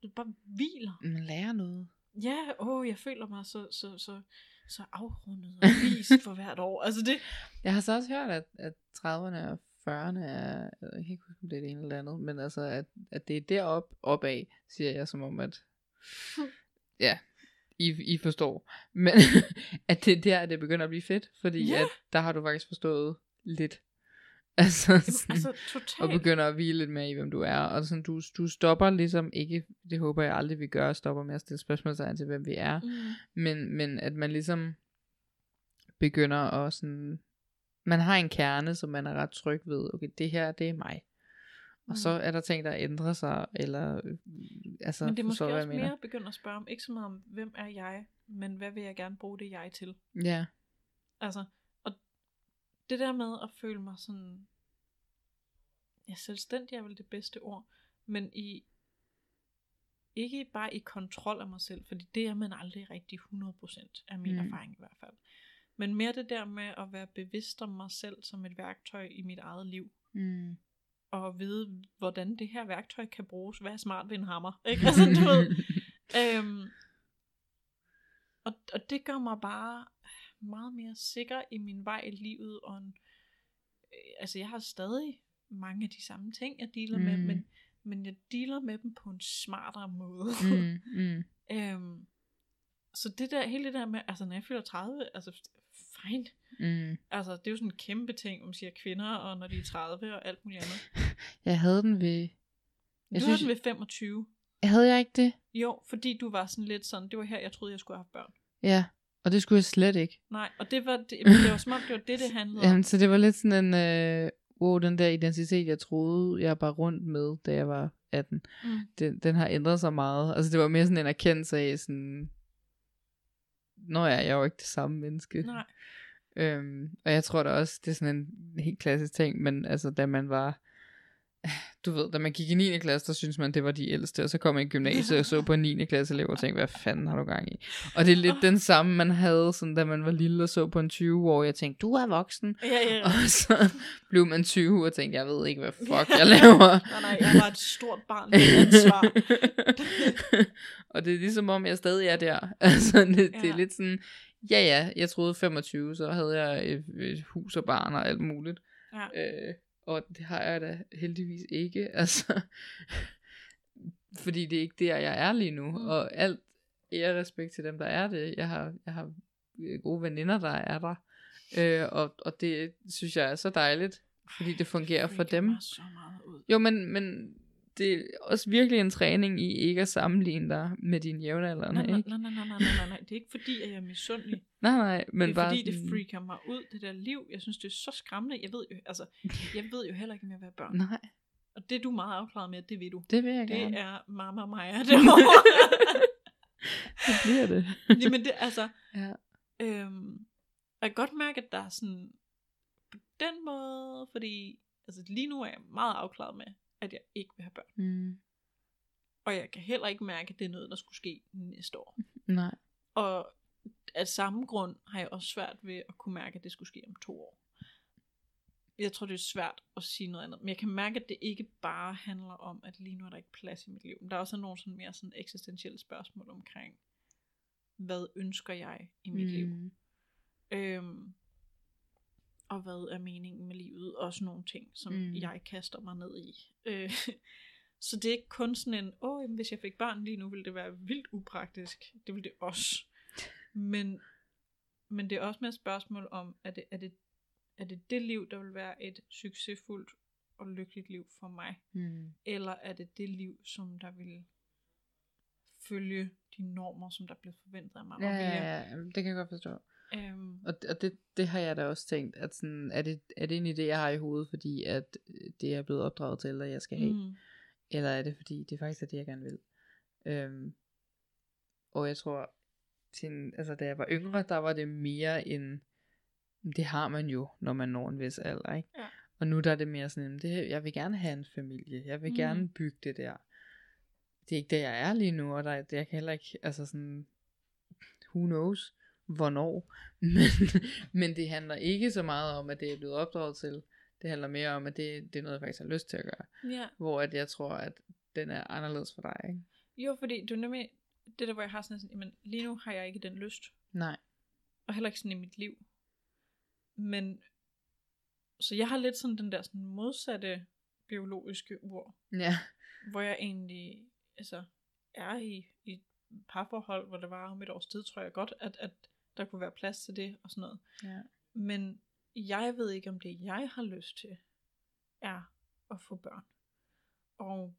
det bare hviler. Man lærer noget. Ja, åh, jeg føler mig så, så, så, så afrundet og vist for hvert år. Altså det, Jeg har så også hørt, at, at 30'erne og 40'erne er, jeg kan ikke huske, om det er det ene eller andet, men altså, at, at det er derop opad, siger jeg som om, at ja, I, I forstår. Men at det er der, det begynder at blive fedt, fordi Ja. at der har du faktisk forstået lidt. Altså, sådan, altså og totalt. begynder at hvile lidt mere i, hvem du er. Og sådan, du, du stopper ligesom ikke, det håber jeg aldrig, vi gør, stopper med at stille spørgsmålstegn til, hvem vi er. Mm. Men, men at man ligesom begynder at sådan, man har en kerne, som man er ret tryg ved, okay, det her, det er mig. Og Mm. så er der ting, der ændrer sig, eller, øh, altså, Men det er måske hvad også jeg mener. mere at spørge om, ikke så meget om, hvem er jeg, men hvad vil jeg gerne bruge det jeg til? Ja, Altså, og det der med at føle mig sådan, ja, selvstændig er vel det bedste ord, men i, ikke bare i kontrol af mig selv, fordi det er man aldrig rigtig 100% af min mm. erfaring i hvert fald. Men mere det der med at være bevidst om mig selv som et værktøj i mit eget liv, mm. Og vide, hvordan det her værktøj kan bruges. Hvad er smart ved en hammer? Ikke? Altså, du ved, Øhm, og, og det gør mig bare meget mere sikker i min vej i livet. Og en, øh, altså, jeg har stadig mange af de samme ting, jeg dealer mm. med, men, men jeg dealer med dem på en smartere måde. mm, mm. øhm, så det der, hele det der med, altså når jeg fylder 30, altså fine. Mm. Altså, det er jo sådan en kæmpe ting, man siger kvinder, og når de er 30 og alt muligt andet. Jeg havde den ved, Jeg du synes, har den ved 25. havde jeg ikke det? Jo, fordi du var sådan lidt sådan, det var her, jeg troede, jeg skulle have børn. Ja, og det skulle jeg slet ikke. Nej, og det var, det, det var som om, det var det, det handlede om. Jamen, så det var lidt sådan en, øh, wow, den der identitet, jeg troede, jeg var rundt med, da jeg var 18. Mm. den, den har ændret sig meget. Altså det var mere sådan en erkendelse af sådan, Nå ja, jeg er jo ikke det samme menneske. Nej. Øhm, og jeg tror da også, det er sådan en helt klassisk ting, men altså da man var, du ved, da man gik i 9. klasse, der synes man, det var de ældste, og så kom man i gymnasiet og så på en 9. klasse elev og tænkte, hvad fanden har du gang i? Og det er lidt den samme, man havde, sådan, da man var lille og så på en 20 år, jeg tænkte, du er voksen. Ja, ja, ja. Og så blev man 20 og tænkte, jeg ved ikke, hvad fuck jeg laver. Nej, nej, jeg var et stort barn med ansvar. Og det er ligesom om, jeg stadig er der. Altså, det, ja. det er lidt sådan, ja ja, jeg troede 25, så havde jeg et, et hus og barn og alt muligt. Ja. Øh, og det har jeg da heldigvis ikke. Altså, fordi det er ikke der, jeg er lige nu. Mm. Og alt ære respekt til dem, der er det. Jeg har, jeg har øh, gode veninder, der er der. Øh, og, og det synes jeg er så dejligt, fordi det fungerer for freaker dem. så meget ud. Jo, men, men det er også virkelig en træning i ikke at sammenligne dig med dine jævnaldrende, Nej, ikke? nej, nej, nej, nej, nej, nej. Det er ikke fordi, at jeg er misundelig. Nej, nej, men det er bare fordi, sådan, det freaker mig ud, det der liv. Jeg synes, det er så skræmmende. Jeg ved jo, altså, jeg ved jo heller ikke, vil have børn. Nej, Og det er du meget afklaret med, det ved du. det vil jeg Det gerne. er mamma Maja derovre. Det bliver det. Jamen det, altså, Ja. øhm, jeg kan godt mærke, at der er sådan, på den måde, fordi, altså lige nu er jeg meget afklaret med, at jeg ikke vil have børn. Mm, Og jeg kan heller ikke mærke, at det er noget, der skulle ske næste år. nej. Og af samme grund har jeg også svært ved at kunne mærke, at det skulle ske om to år. Jeg tror, det er svært at sige noget andet. Men jeg kan mærke, at det ikke bare handler om, at lige nu er der ikke plads i mit liv. Men der er også nogle sådan mere sådan eksistentielle spørgsmål omkring, hvad ønsker jeg i mit mm. liv? Øhm, og hvad er meningen med livet? Også nogle ting, som Mm. jeg kaster mig ned i. Øh, så det er ikke kun sådan en, åh, jamen, hvis jeg fik børn lige nu, ville det være vildt upraktisk. Det ville det også. Men, men det er også mere et spørgsmål om, er det, er det, er det det liv, der vil være et succesfuldt og lykkeligt liv for mig? Mm. Eller er det det liv, som der vil følge de normer, som der bliver forventet af mig? Ja, og ja, ja, det kan jeg godt forstå. Øhm, Og, og det, det har jeg da også tænkt, at sådan, er, det, er det en idé, jeg har i hovedet, fordi at øh, det er blevet opdraget til, at jeg skal have? mm, Eller er det fordi, det faktisk er det, jeg gerne vil? Øhm, og jeg tror, til, en- altså, da jeg var yngre, der var det mere en, det har man jo, når man når en vis alder, ikke? Ja. Og nu der er det mere sådan, det, jeg vil gerne have en familie, jeg vil Mm. gerne bygge det der. Det er ikke der, jeg er lige nu, og der, jeg kan heller ikke, altså sådan, who knows, hvornår. Men, men det handler ikke så meget om, at det er blevet opdraget til. Det handler mere om, at det, det er noget, jeg faktisk har lyst til at gøre. ja. Hvor at jeg tror, at den er anderledes for dig, ikke? Jo, fordi er nemlig det der, hvor jeg har sådan sådan, jamen lige nu har jeg ikke den lyst. Nej. Og heller ikke sådan i mit liv. Men, så jeg har lidt sådan den der sådan modsatte biologiske ur, Ja. hvor jeg egentlig altså, er i, i et parforhold, hvor det var om et års tid, tror jeg godt, at, at der kunne være plads til det og sådan noget. ja. Men jeg ved ikke, om det jeg har lyst til, er at få børn. Og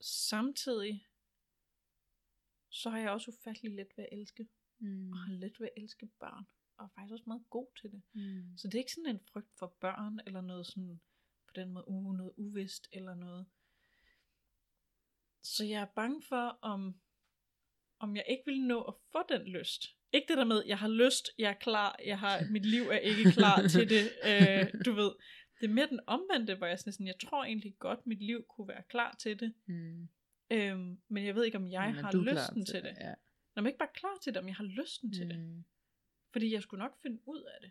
samtidig, så har jeg også ufattelig let ved at elske, Mm. og har let ved at elske børn, og er faktisk også meget god til det. Mm. Så det er ikke sådan en frygt for børn, eller noget sådan, på den måde, uh, noget uvist, eller noget. Så jeg er bange for, om, om jeg ikke vil nå at få den lyst. Ikke det der med, jeg har lyst, jeg er klar, jeg har, mit liv er ikke klar til det, øh, du ved. Det er mere den omvendte, hvor jeg sådan, sådan, jeg tror egentlig godt, mit liv kunne være klar til det. Mm. Øhm, men jeg ved ikke, om jeg Men har lysten til det. Ja. Når man ikke bare klar til det, om jeg har lysten til det. Mm. Fordi jeg skulle nok finde ud af det.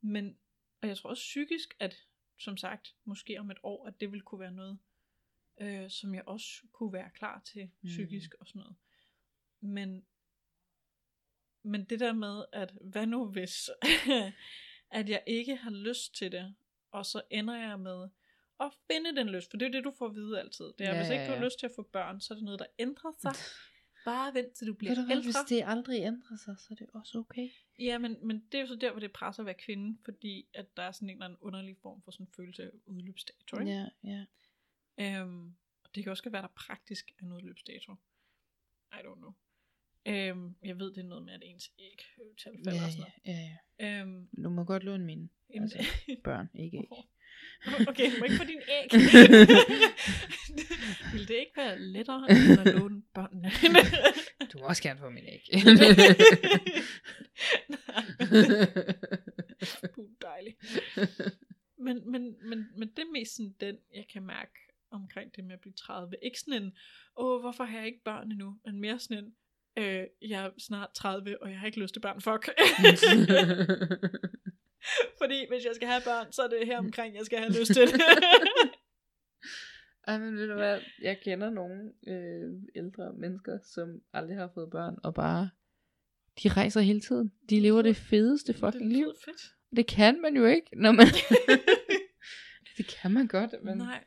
Men, og jeg tror også psykisk, at som sagt, måske om et år, at det ville kunne være noget, øh, som jeg også kunne være klar til Mm. psykisk og sådan noget. Men, men det der med, at hvad nu hvis, at jeg ikke har lyst til det, og så ender jeg med at finde den lyst, for det er det, du får at vide altid. Det er, Ja, hvis ikke du har lyst til at få børn, så er det noget, der ændrer sig. Bare vent til du bliver Ved du hvad, ældre. hvis det aldrig ændrer sig, så er det også okay. Ja, men, men det er jo så der, hvor det presser at være kvinde, fordi at der er sådan en eller anden underlig form for sådan en følelse af udløbsdato. Ikke? Ja, ja. Øhm, og det kan også være, der praktisk er en udløbsdato. I don't know. Øhm, jeg ved, det er noget med, at ens æg tal falder Ja, ja, ja, ja. Øhm, Du må godt låne mine jamen, Altså, børn, ikke æg. okay, du må ikke få din æg. Vil det ikke være lettere, end at låne børnene? Du må også gerne få mine æg. Puh, dejligt. Men, men, men, men det er mest sådan den, jeg kan mærke omkring det med at blive 30. Ikke sådan en, åh, hvorfor har jeg ikke børn endnu? Men mere sådan en, øh, jeg er snart 30, og jeg har ikke lyst til børn. Fuck. Fordi hvis jeg skal have børn, så er det her omkring, jeg skal have lyst til det. Ej, men ved du hvad, jeg kender nogle øh, ældre mennesker, som aldrig har fået børn, og bare, de rejser hele tiden. De lever det fedeste fucking det liv. fedt. Det kan man jo ikke, når man... det kan man godt, men Nej.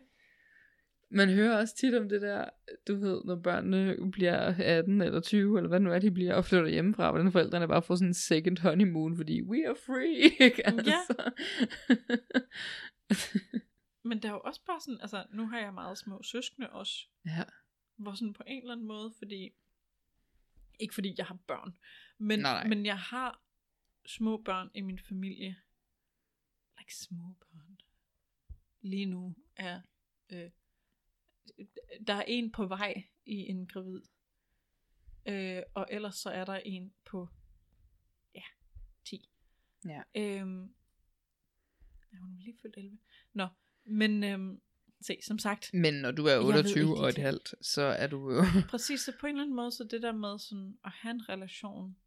Man hører også tit om det der, du ved, når børnene bliver 18 eller 20, eller hvad nu er, de bliver, og flytter hjemmefra, hvordan forældrene bare får sådan en second honeymoon, fordi we are free, ikke? Altså. Men der er jo også bare sådan, altså nu har jeg meget små søskende også, ja. hvor sådan på en eller anden måde, fordi, ikke fordi jeg har børn, men, Nej, nej. men jeg har små børn i min familie. Like små børn. Lige nu er, øh, der er en på vej i en gravid, øh, og ellers så er der en på, ja, 10. Ja. Øhm, hun er lige fyldt 11. Nå, men øhm, se, som sagt, Men når du er Jeg ved 28 ikke og et halvt, så er du jo... præcis, så på en eller anden måde, så det der med sådan at have en relation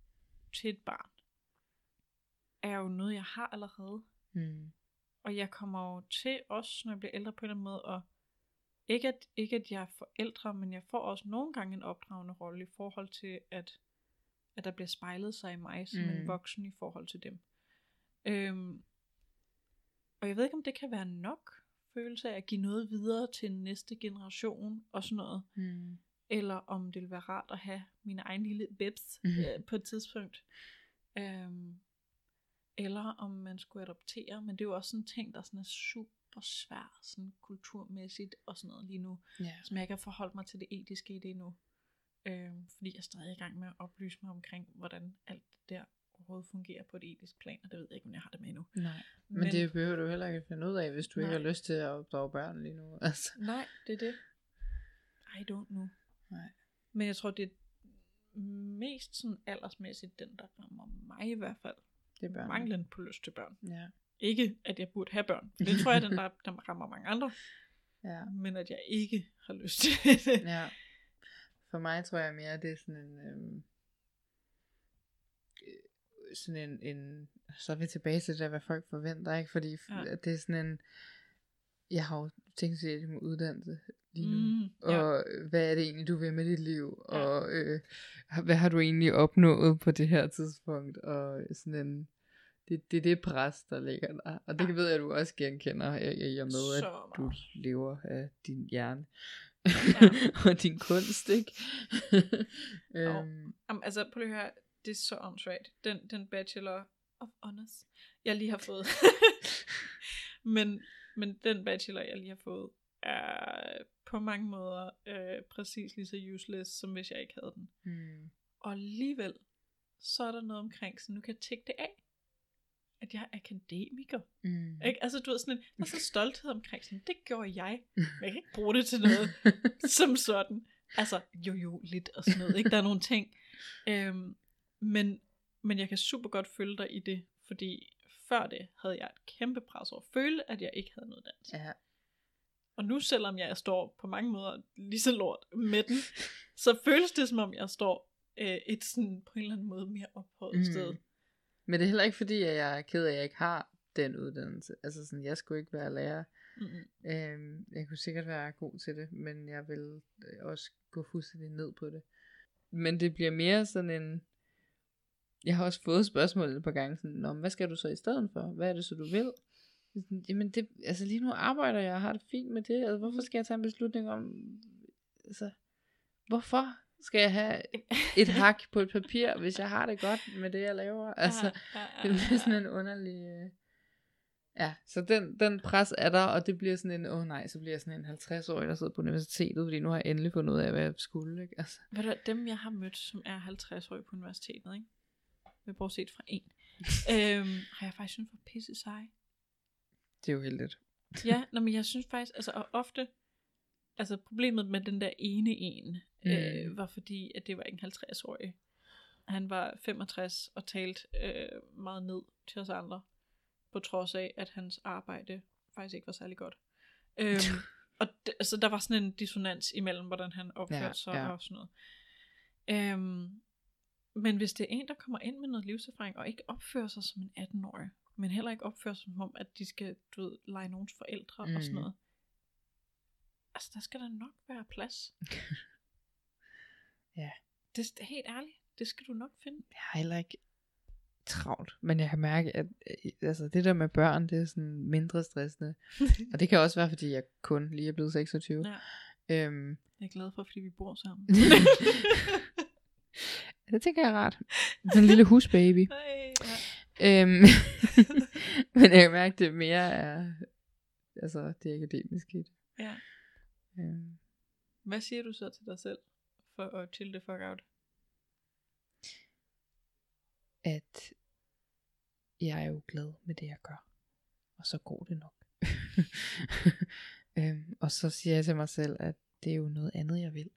til et barn, er jo noget, jeg har allerede. Hmm. Og jeg kommer jo til også, når jeg bliver ældre på en eller anden måde, og ikke at, ikke at jeg er forældre, men jeg får også nogle gange en opdragende rolle i forhold til, at, at der bliver spejlet sig i mig som mm. en Mm. voksen i forhold til dem. Øhm, og jeg ved ikke, om det kan være nok følelse af at give noget videre til næste generation og sådan noget. Hmm. Eller om det vil være rart at have min egen lille bebs Mhm. øh, på et tidspunkt. Øhm, eller om man skulle adoptere, men det er jo også sådan en ting, der sådan er super svær, sådan kulturmæssigt og sådan noget lige nu, Ja. som jeg ikke har forholdt mig til det etiske i det endnu. Øh, fordi jeg er stadig i gang med at oplyse mig omkring, hvordan alt det der overhovedet fungerer på et etisk plan, og det ved jeg ikke, om jeg har det med endnu. Nej. Men, men det behøver du heller ikke at finde ud af, hvis du. Nej. ikke har lyst til at opdrage børn lige nu. Altså. Nej, det er det. I don't know. Nej. Men jeg tror, det er mest sådan aldersmæssigt den, der rammer mig i hvert fald. Det er børn. Manglen på lyst til børn. Ja. Ikke, at jeg burde have børn. For det tror jeg, den der, der rammer mange andre. Ja. Men at jeg ikke har lyst til det. ja. For mig tror jeg mere, det er sådan en... Øhm, øh, sådan en, en... Så er vi tilbage til det, hvad folk forventer, ikke? Fordi Ja. det er sådan en... Jeg har jo tænkt sig med uddannelse lige nu. Mm, ja. Og hvad er det egentlig, du vil med dit liv? Ja. Og øh, hvad har du egentlig opnået på det her tidspunkt? Og sådan en... Det, det er det pres, der ligger der. Og det Ja. ved jeg, du også genkender i og med, at du lever af din hjerne. Ja. og din kunst, ikke? øhm, Jamen, altså, prøv lige at høre. Det er så åndssvagt. Den, den bachelor of honors, jeg lige har fået. men, men den bachelor, jeg lige har fået, er på mange måder øh, præcis lige så useless, som hvis jeg ikke havde den. hmm, Og alligevel, så er der noget omkring, så nu kan jeg tække det af. At jeg er akademiker. mm. Ikke? Altså, du ved, sådan en, der er så stolthed omkring, sådan, det gjorde jeg. Men jeg kan ikke bruge det til noget som sådan. Altså, jo jo, lidt og sådan noget. Ikke? Der er nogle ting. Øhm, men, men jeg kan super godt følge dig i det, fordi før det havde jeg et kæmpe pres over at føle, at jeg ikke havde noget dans. Ja. Og nu, selvom jeg står på mange måder lige så lort med den, så føles det, som om jeg står øh, et sådan på en eller anden måde mere ophøjet Mm. sted. Men det er heller ikke fordi, at jeg er ked af, at jeg ikke har den uddannelse. Altså sådan, jeg skulle ikke være lærer. Mm-mm. Øhm, jeg kunne sikkert være god til det, men jeg vil øh, også gå fuldstændig ned på det. Men det bliver mere sådan en... Jeg har også fået spørgsmål et par gange, sådan, Nå, hvad skal du så i stedet for? Hvad er det så, du vil? Sådan, Jamen, det, altså lige nu arbejder jeg og har det fint med det. Altså, hvorfor skal jeg tage en beslutning om... Altså, hvorfor skal jeg have et hak på et papir, hvis jeg har det godt med det, jeg laver? Altså, ja, ja, det bliver sådan en underlig... øh, Ja, så den, den pres er der, og det bliver sådan en, åh oh nej, så bliver jeg sådan en 50-årig, der sidder på universitetet, fordi nu har jeg endelig fundet ud af, hvad jeg skulle, ikke? Altså, Ved du, hvad, dem jeg har mødt, som er 50 år på universitetet, ikke? Med bortset fra en, øhm, har jeg faktisk synes var pisse seje. det er jo heldigt. Ja, nå, men jeg synes faktisk, altså og ofte, altså problemet med den der ene en, mm. øh, Mm. var fordi, at det var ikke en 50-årig. Han var 65 og talte øh, meget ned til os andre, på trods af, at hans arbejde faktisk ikke var særlig godt. Øhm, og d- altså, der var sådan en dissonans imellem, hvordan han opførte Ja, sig ja. og sådan noget. Øhm, men hvis det er en, der kommer ind med noget livserfaring, og ikke opfører sig som en 18-årig, men heller ikke opfører sig som om, at de skal, du ved, lege nogens forældre mm. og sådan Mhm. noget. Altså, der skal der nok være plads. Ja. Det er helt ærligt. Det skal du nok finde. Jeg har heller ikke travlt, men jeg kan mærke, at øh, altså, det der med børn, det er sådan mindre stressende. og det kan også være, fordi jeg kun lige er blevet 26. Ja. Øhm, Jeg er glad for, fordi vi bor sammen. det tænker jeg er rart. Den lille husbaby. Ja. Øhm, men jeg kan mærke, det mere er altså, det akademiske i det. ja. Øhm, Hvad siger du så til dig selv, for at chill the fuck out? at jeg er jo glad med det, jeg gør. Og så går det nok. øhm, og så siger jeg til mig selv, at det er jo noget andet, jeg vil.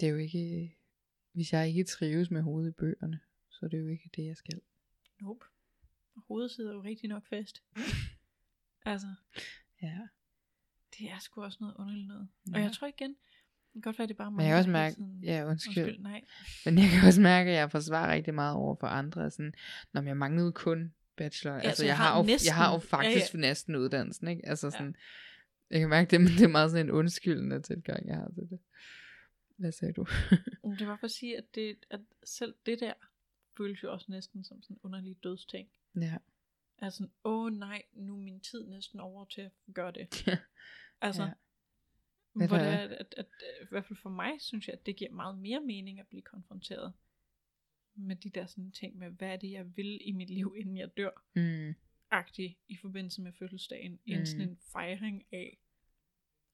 Det er jo ikke, hvis jeg ikke trives med hovedet i bøgerne, så er det jo ikke det, jeg skal. Nope. Hovedet sidder jo rigtig nok fast. altså, Ja. Det er sgu også noget underligt noget. Ja. Og jeg tror igen, det kan godt være, det er bare mig. Men jeg kan også mærke, tiden- ja undskyld, Undskyld, nej. men jeg kan også mærke, at jeg forsvarer rigtig meget over for andre. Sådan, når jeg manglede kun bachelor. Ja, altså, jeg, har, jo, jeg har jo faktisk ja, ja, ja. næsten uddannelsen, ikke? Altså Ja. sådan, jeg kan mærke, det, det er meget sådan en undskyldende tilgang, jeg har til det. Hvad sagde du? Men Det var for at sige, at, det, at selv det der føles jo også næsten som sådan en underlig dødsting. ja. Altså sådan, åh nej, nu er min tid næsten over til at gøre det. Ja. Altså, Ja. hvor det er, at, at, at, i hvert fald for mig, synes jeg, at det giver meget mere mening at blive konfronteret med de der sådan ting med, hvad er det, jeg vil i mit liv, inden jeg dør, Mm. agtig i forbindelse med fødselsdagen, mm. Mm. en sådan en fejring af,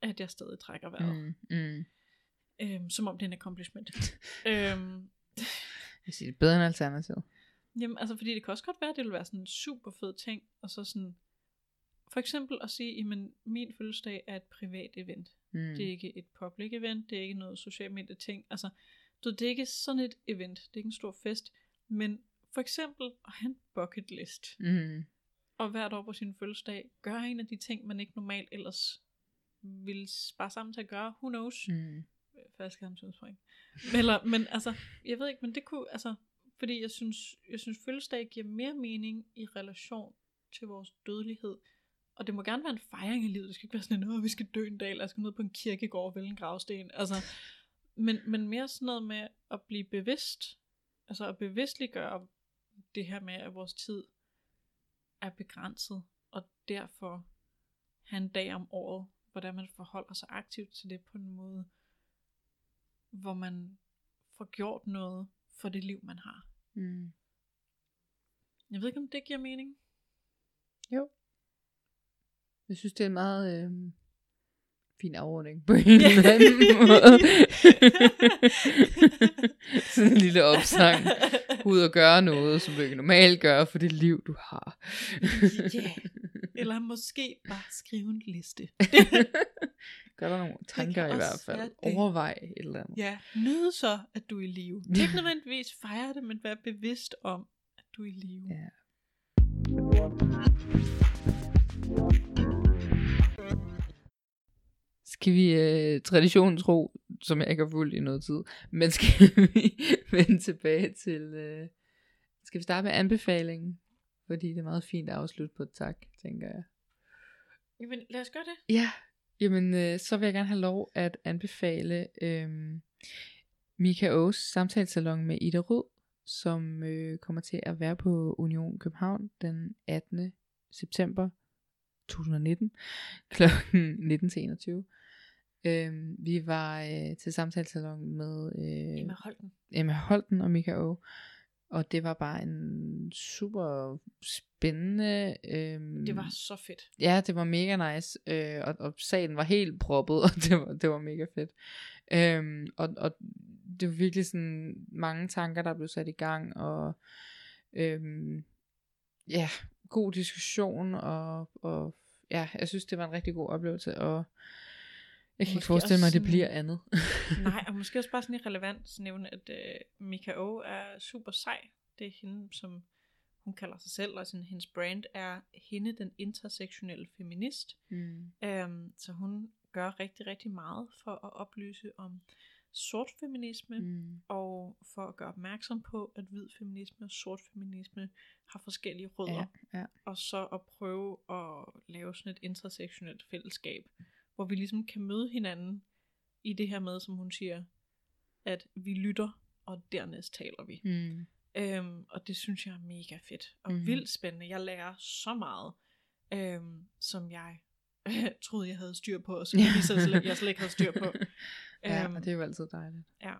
at jeg stadig trækker vejret. Mm. Mm. Øhm, som om det er en accomplishment. øhm, Jeg siger, det er bedre end alternativ. Jamen, altså, fordi det kan også godt være, at det vil være sådan en super fed ting, og så sådan, for eksempel at sige, at min fødselsdag er et privat event. Mm. Det er ikke et public event, det er ikke noget social medie ting. Altså, du, det er ikke sådan et event, det er ikke en stor fest, men for eksempel at have en bucket list, Mm. og hvert år på sin fødselsdag, gøre en af de ting, man ikke normalt ellers ville spare sammen til at gøre. Who knows? Mm. faldskærmsudspring. Eller, men altså, jeg ved ikke, men det kunne, altså, fordi jeg synes, jeg synes fødselsdag giver mere mening i relation til vores dødelighed. Og det må gerne være en fejring af livet. Det skal ikke være sådan noget, vi skal dø en dag, eller skal ned på en kirkegård og vælge en gravsten. Altså, men, men mere sådan noget med at blive bevidst. Altså at bevidstliggøre det her med, at vores tid er begrænset, og derfor have en dag om året, hvordan man forholder sig aktivt til det på en måde, hvor man får gjort noget for det liv, man har. Mm. Jeg ved ikke, om det giver mening. Jo. Jeg synes, det er en meget øh, fin afrunding på en eller anden måde. Sådan en lille opsang. Ud og gøre noget, som du ikke normalt gør for det liv, du har. Ja. Eller måske bare skrive en liste. Gør der nogle tanker i hvert fald. Overvej et eller andet. Ja, nyd så, at du er i live. Ikke nødvendigvis fejre det, men vær bevidst om, at du er i live. Ja. Skal vi øh, traditionen tro, som jeg ikke har fulgt i noget tid, men skal vi vende tilbage til, øh, skal vi starte med anbefalingen? Fordi det er meget fint at afslutte på et tak, tænker jeg. Jamen, lad os gøre det. Ja, jamen øh, så vil jeg gerne have lov at anbefale øh, Mika Aas samtalesalon med Ida Rød, som øh, kommer til at være på Union København den 18. september 2019 kl. 19-21. Øh, vi var øh, til samtalesalon med øh, Emma Holten. Emma Holten og Mika O. Og det var bare en super spændende... Øhm, Det var så fedt. Ja, det var mega nice, øh, og, og salen var helt proppet, og det var, det var mega fedt. Øhm, og, og det var virkelig sådan mange tanker, der blev sat i gang, og øhm, ja, god diskussion, og, og ja, jeg synes, det var en rigtig god oplevelse, og jeg kan ikke Måske forestille mig, at det bliver andet. Nej, og måske også bare sådan i relevant nævne, at øh, Mika O er super sej. Det er hende, som hun kalder sig selv, og sådan, hendes brand er hende, den intersektionelle feminist. Mm. Um, så hun gør rigtig, rigtig meget for at oplyse om sort feminisme, mm. Og for at gøre opmærksom på, at hvid feminisme og sort feminisme har forskellige rødder. Ja, ja. Og så at prøve at lave sådan et intersektionelt fællesskab, hvor vi ligesom kan møde hinanden i det her med, som hun siger, at vi lytter, og dernæst taler vi. Mm. Øhm, og det synes jeg er mega fedt og mm. vildt spændende. Jeg lærer så meget, øhm, som jeg troede, jeg havde styr på, og som jeg, så slet, jeg slet ikke havde styr på. ja, Øhm, og det er jo altid dejligt. ja.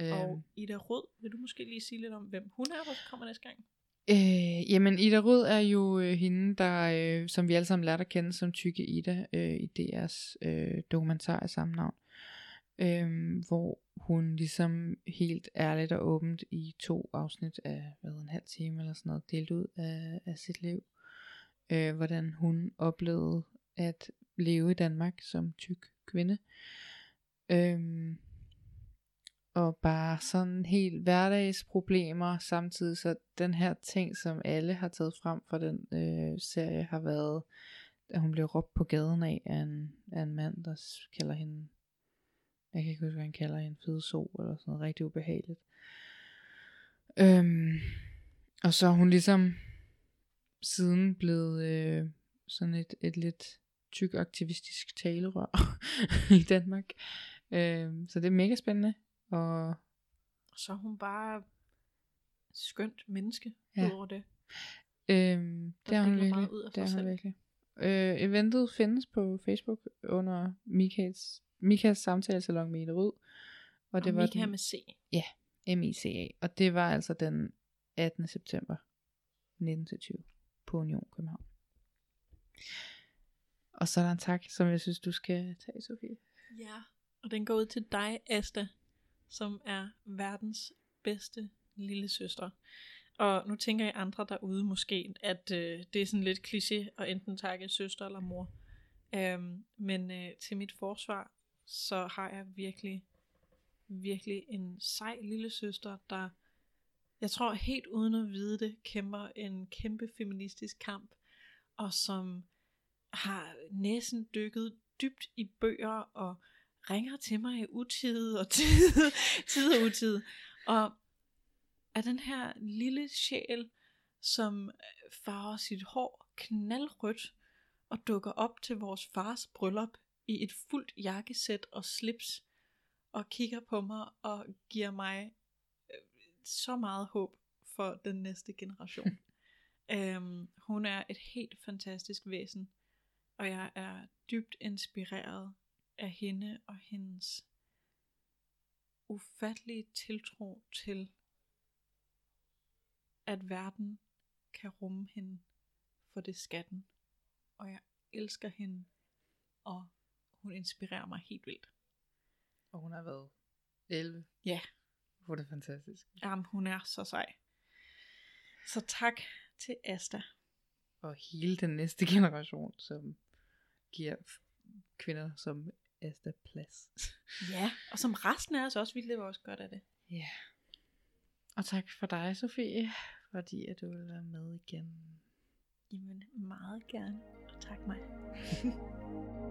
Øhm, Og Ida Rød, vil du måske lige sige lidt om, hvem hun er, der kommer næste gang? Øh, jamen Ida Rød er jo øh, hende, der, øh, som vi alle sammen lærte at kende som Tykke Ida øh, i DR's øh, dokumentar af samme navn. Øh, hvor hun ligesom helt ærligt og åbent i to afsnit af hvad, en halv time eller sådan noget, delt ud af, af sit liv. Øh, hvordan hun oplevede at leve i Danmark som tyk kvinde. Øhm, og bare sådan helt hverdagsproblemer samtidig, så den her ting, som alle har taget frem fra den øh, serie, har været, at hun blev råbt på gaden af af en, af en mand, der kalder hende, jeg kan ikke huske, hvad han kalder hende, fede so, eller sådan noget rigtig ubehageligt. Øhm, og så er hun ligesom siden blevet øh, sådan et, et lidt tyk aktivistisk talerør i Danmark. Øhm, så det er mega spændende. Og Og så er hun bare skønt menneske, Ja. ja. udover det. øhm, det er hun virkelig. ud af Det sig hun virkelig. Øh, eventet findes på Facebook under Mikas, Mikas samtalesalon med Ida Rød. Og det og var Mika den, med C. MICA, og det var altså den 18. september 1920 på Union København. Og så er der en tak, som jeg synes, du skal tage, Sofie. Ja, og den går ud til dig, Asta, som er verdens bedste lille søster. Og nu tænker jeg andre derude måske, at øh, det er sådan lidt kliché at enten takke søster eller mor. Øhm, men øh, til mit forsvar, så har jeg virkelig, virkelig en sej lille søster, der, jeg tror helt uden at vide det, kæmper en kæmpe feministisk kamp, og som har næsen dykket dybt i bøger, og ringer til mig i utid og tid, tid og utid. Og er den her lille sjæl, som farver sit hår knaldrødt og dukker op til vores fars bryllup i et fuldt jakkesæt og slips og kigger på mig og giver mig øh, så meget håb for den næste generation. øhm, hun er et helt fantastisk væsen, og jeg er dybt inspireret af hende og hendes ufattelige tiltro til, at verden kan rumme hende, for det skatten. Og jeg elsker hende, og hun inspirerer mig helt vildt. Og hun har været 11. Ja. Hvor er det fantastisk. Jamen, hun er så sej. Så tak til Asta. Og hele den næste generation, som giver kvinder som Asta plads. Ja, og som resten af os også, vi lever også godt af det. Ja. Og tak for dig, Sofie, fordi at du vil være med igen. Jamen, meget gerne. Og tak mig.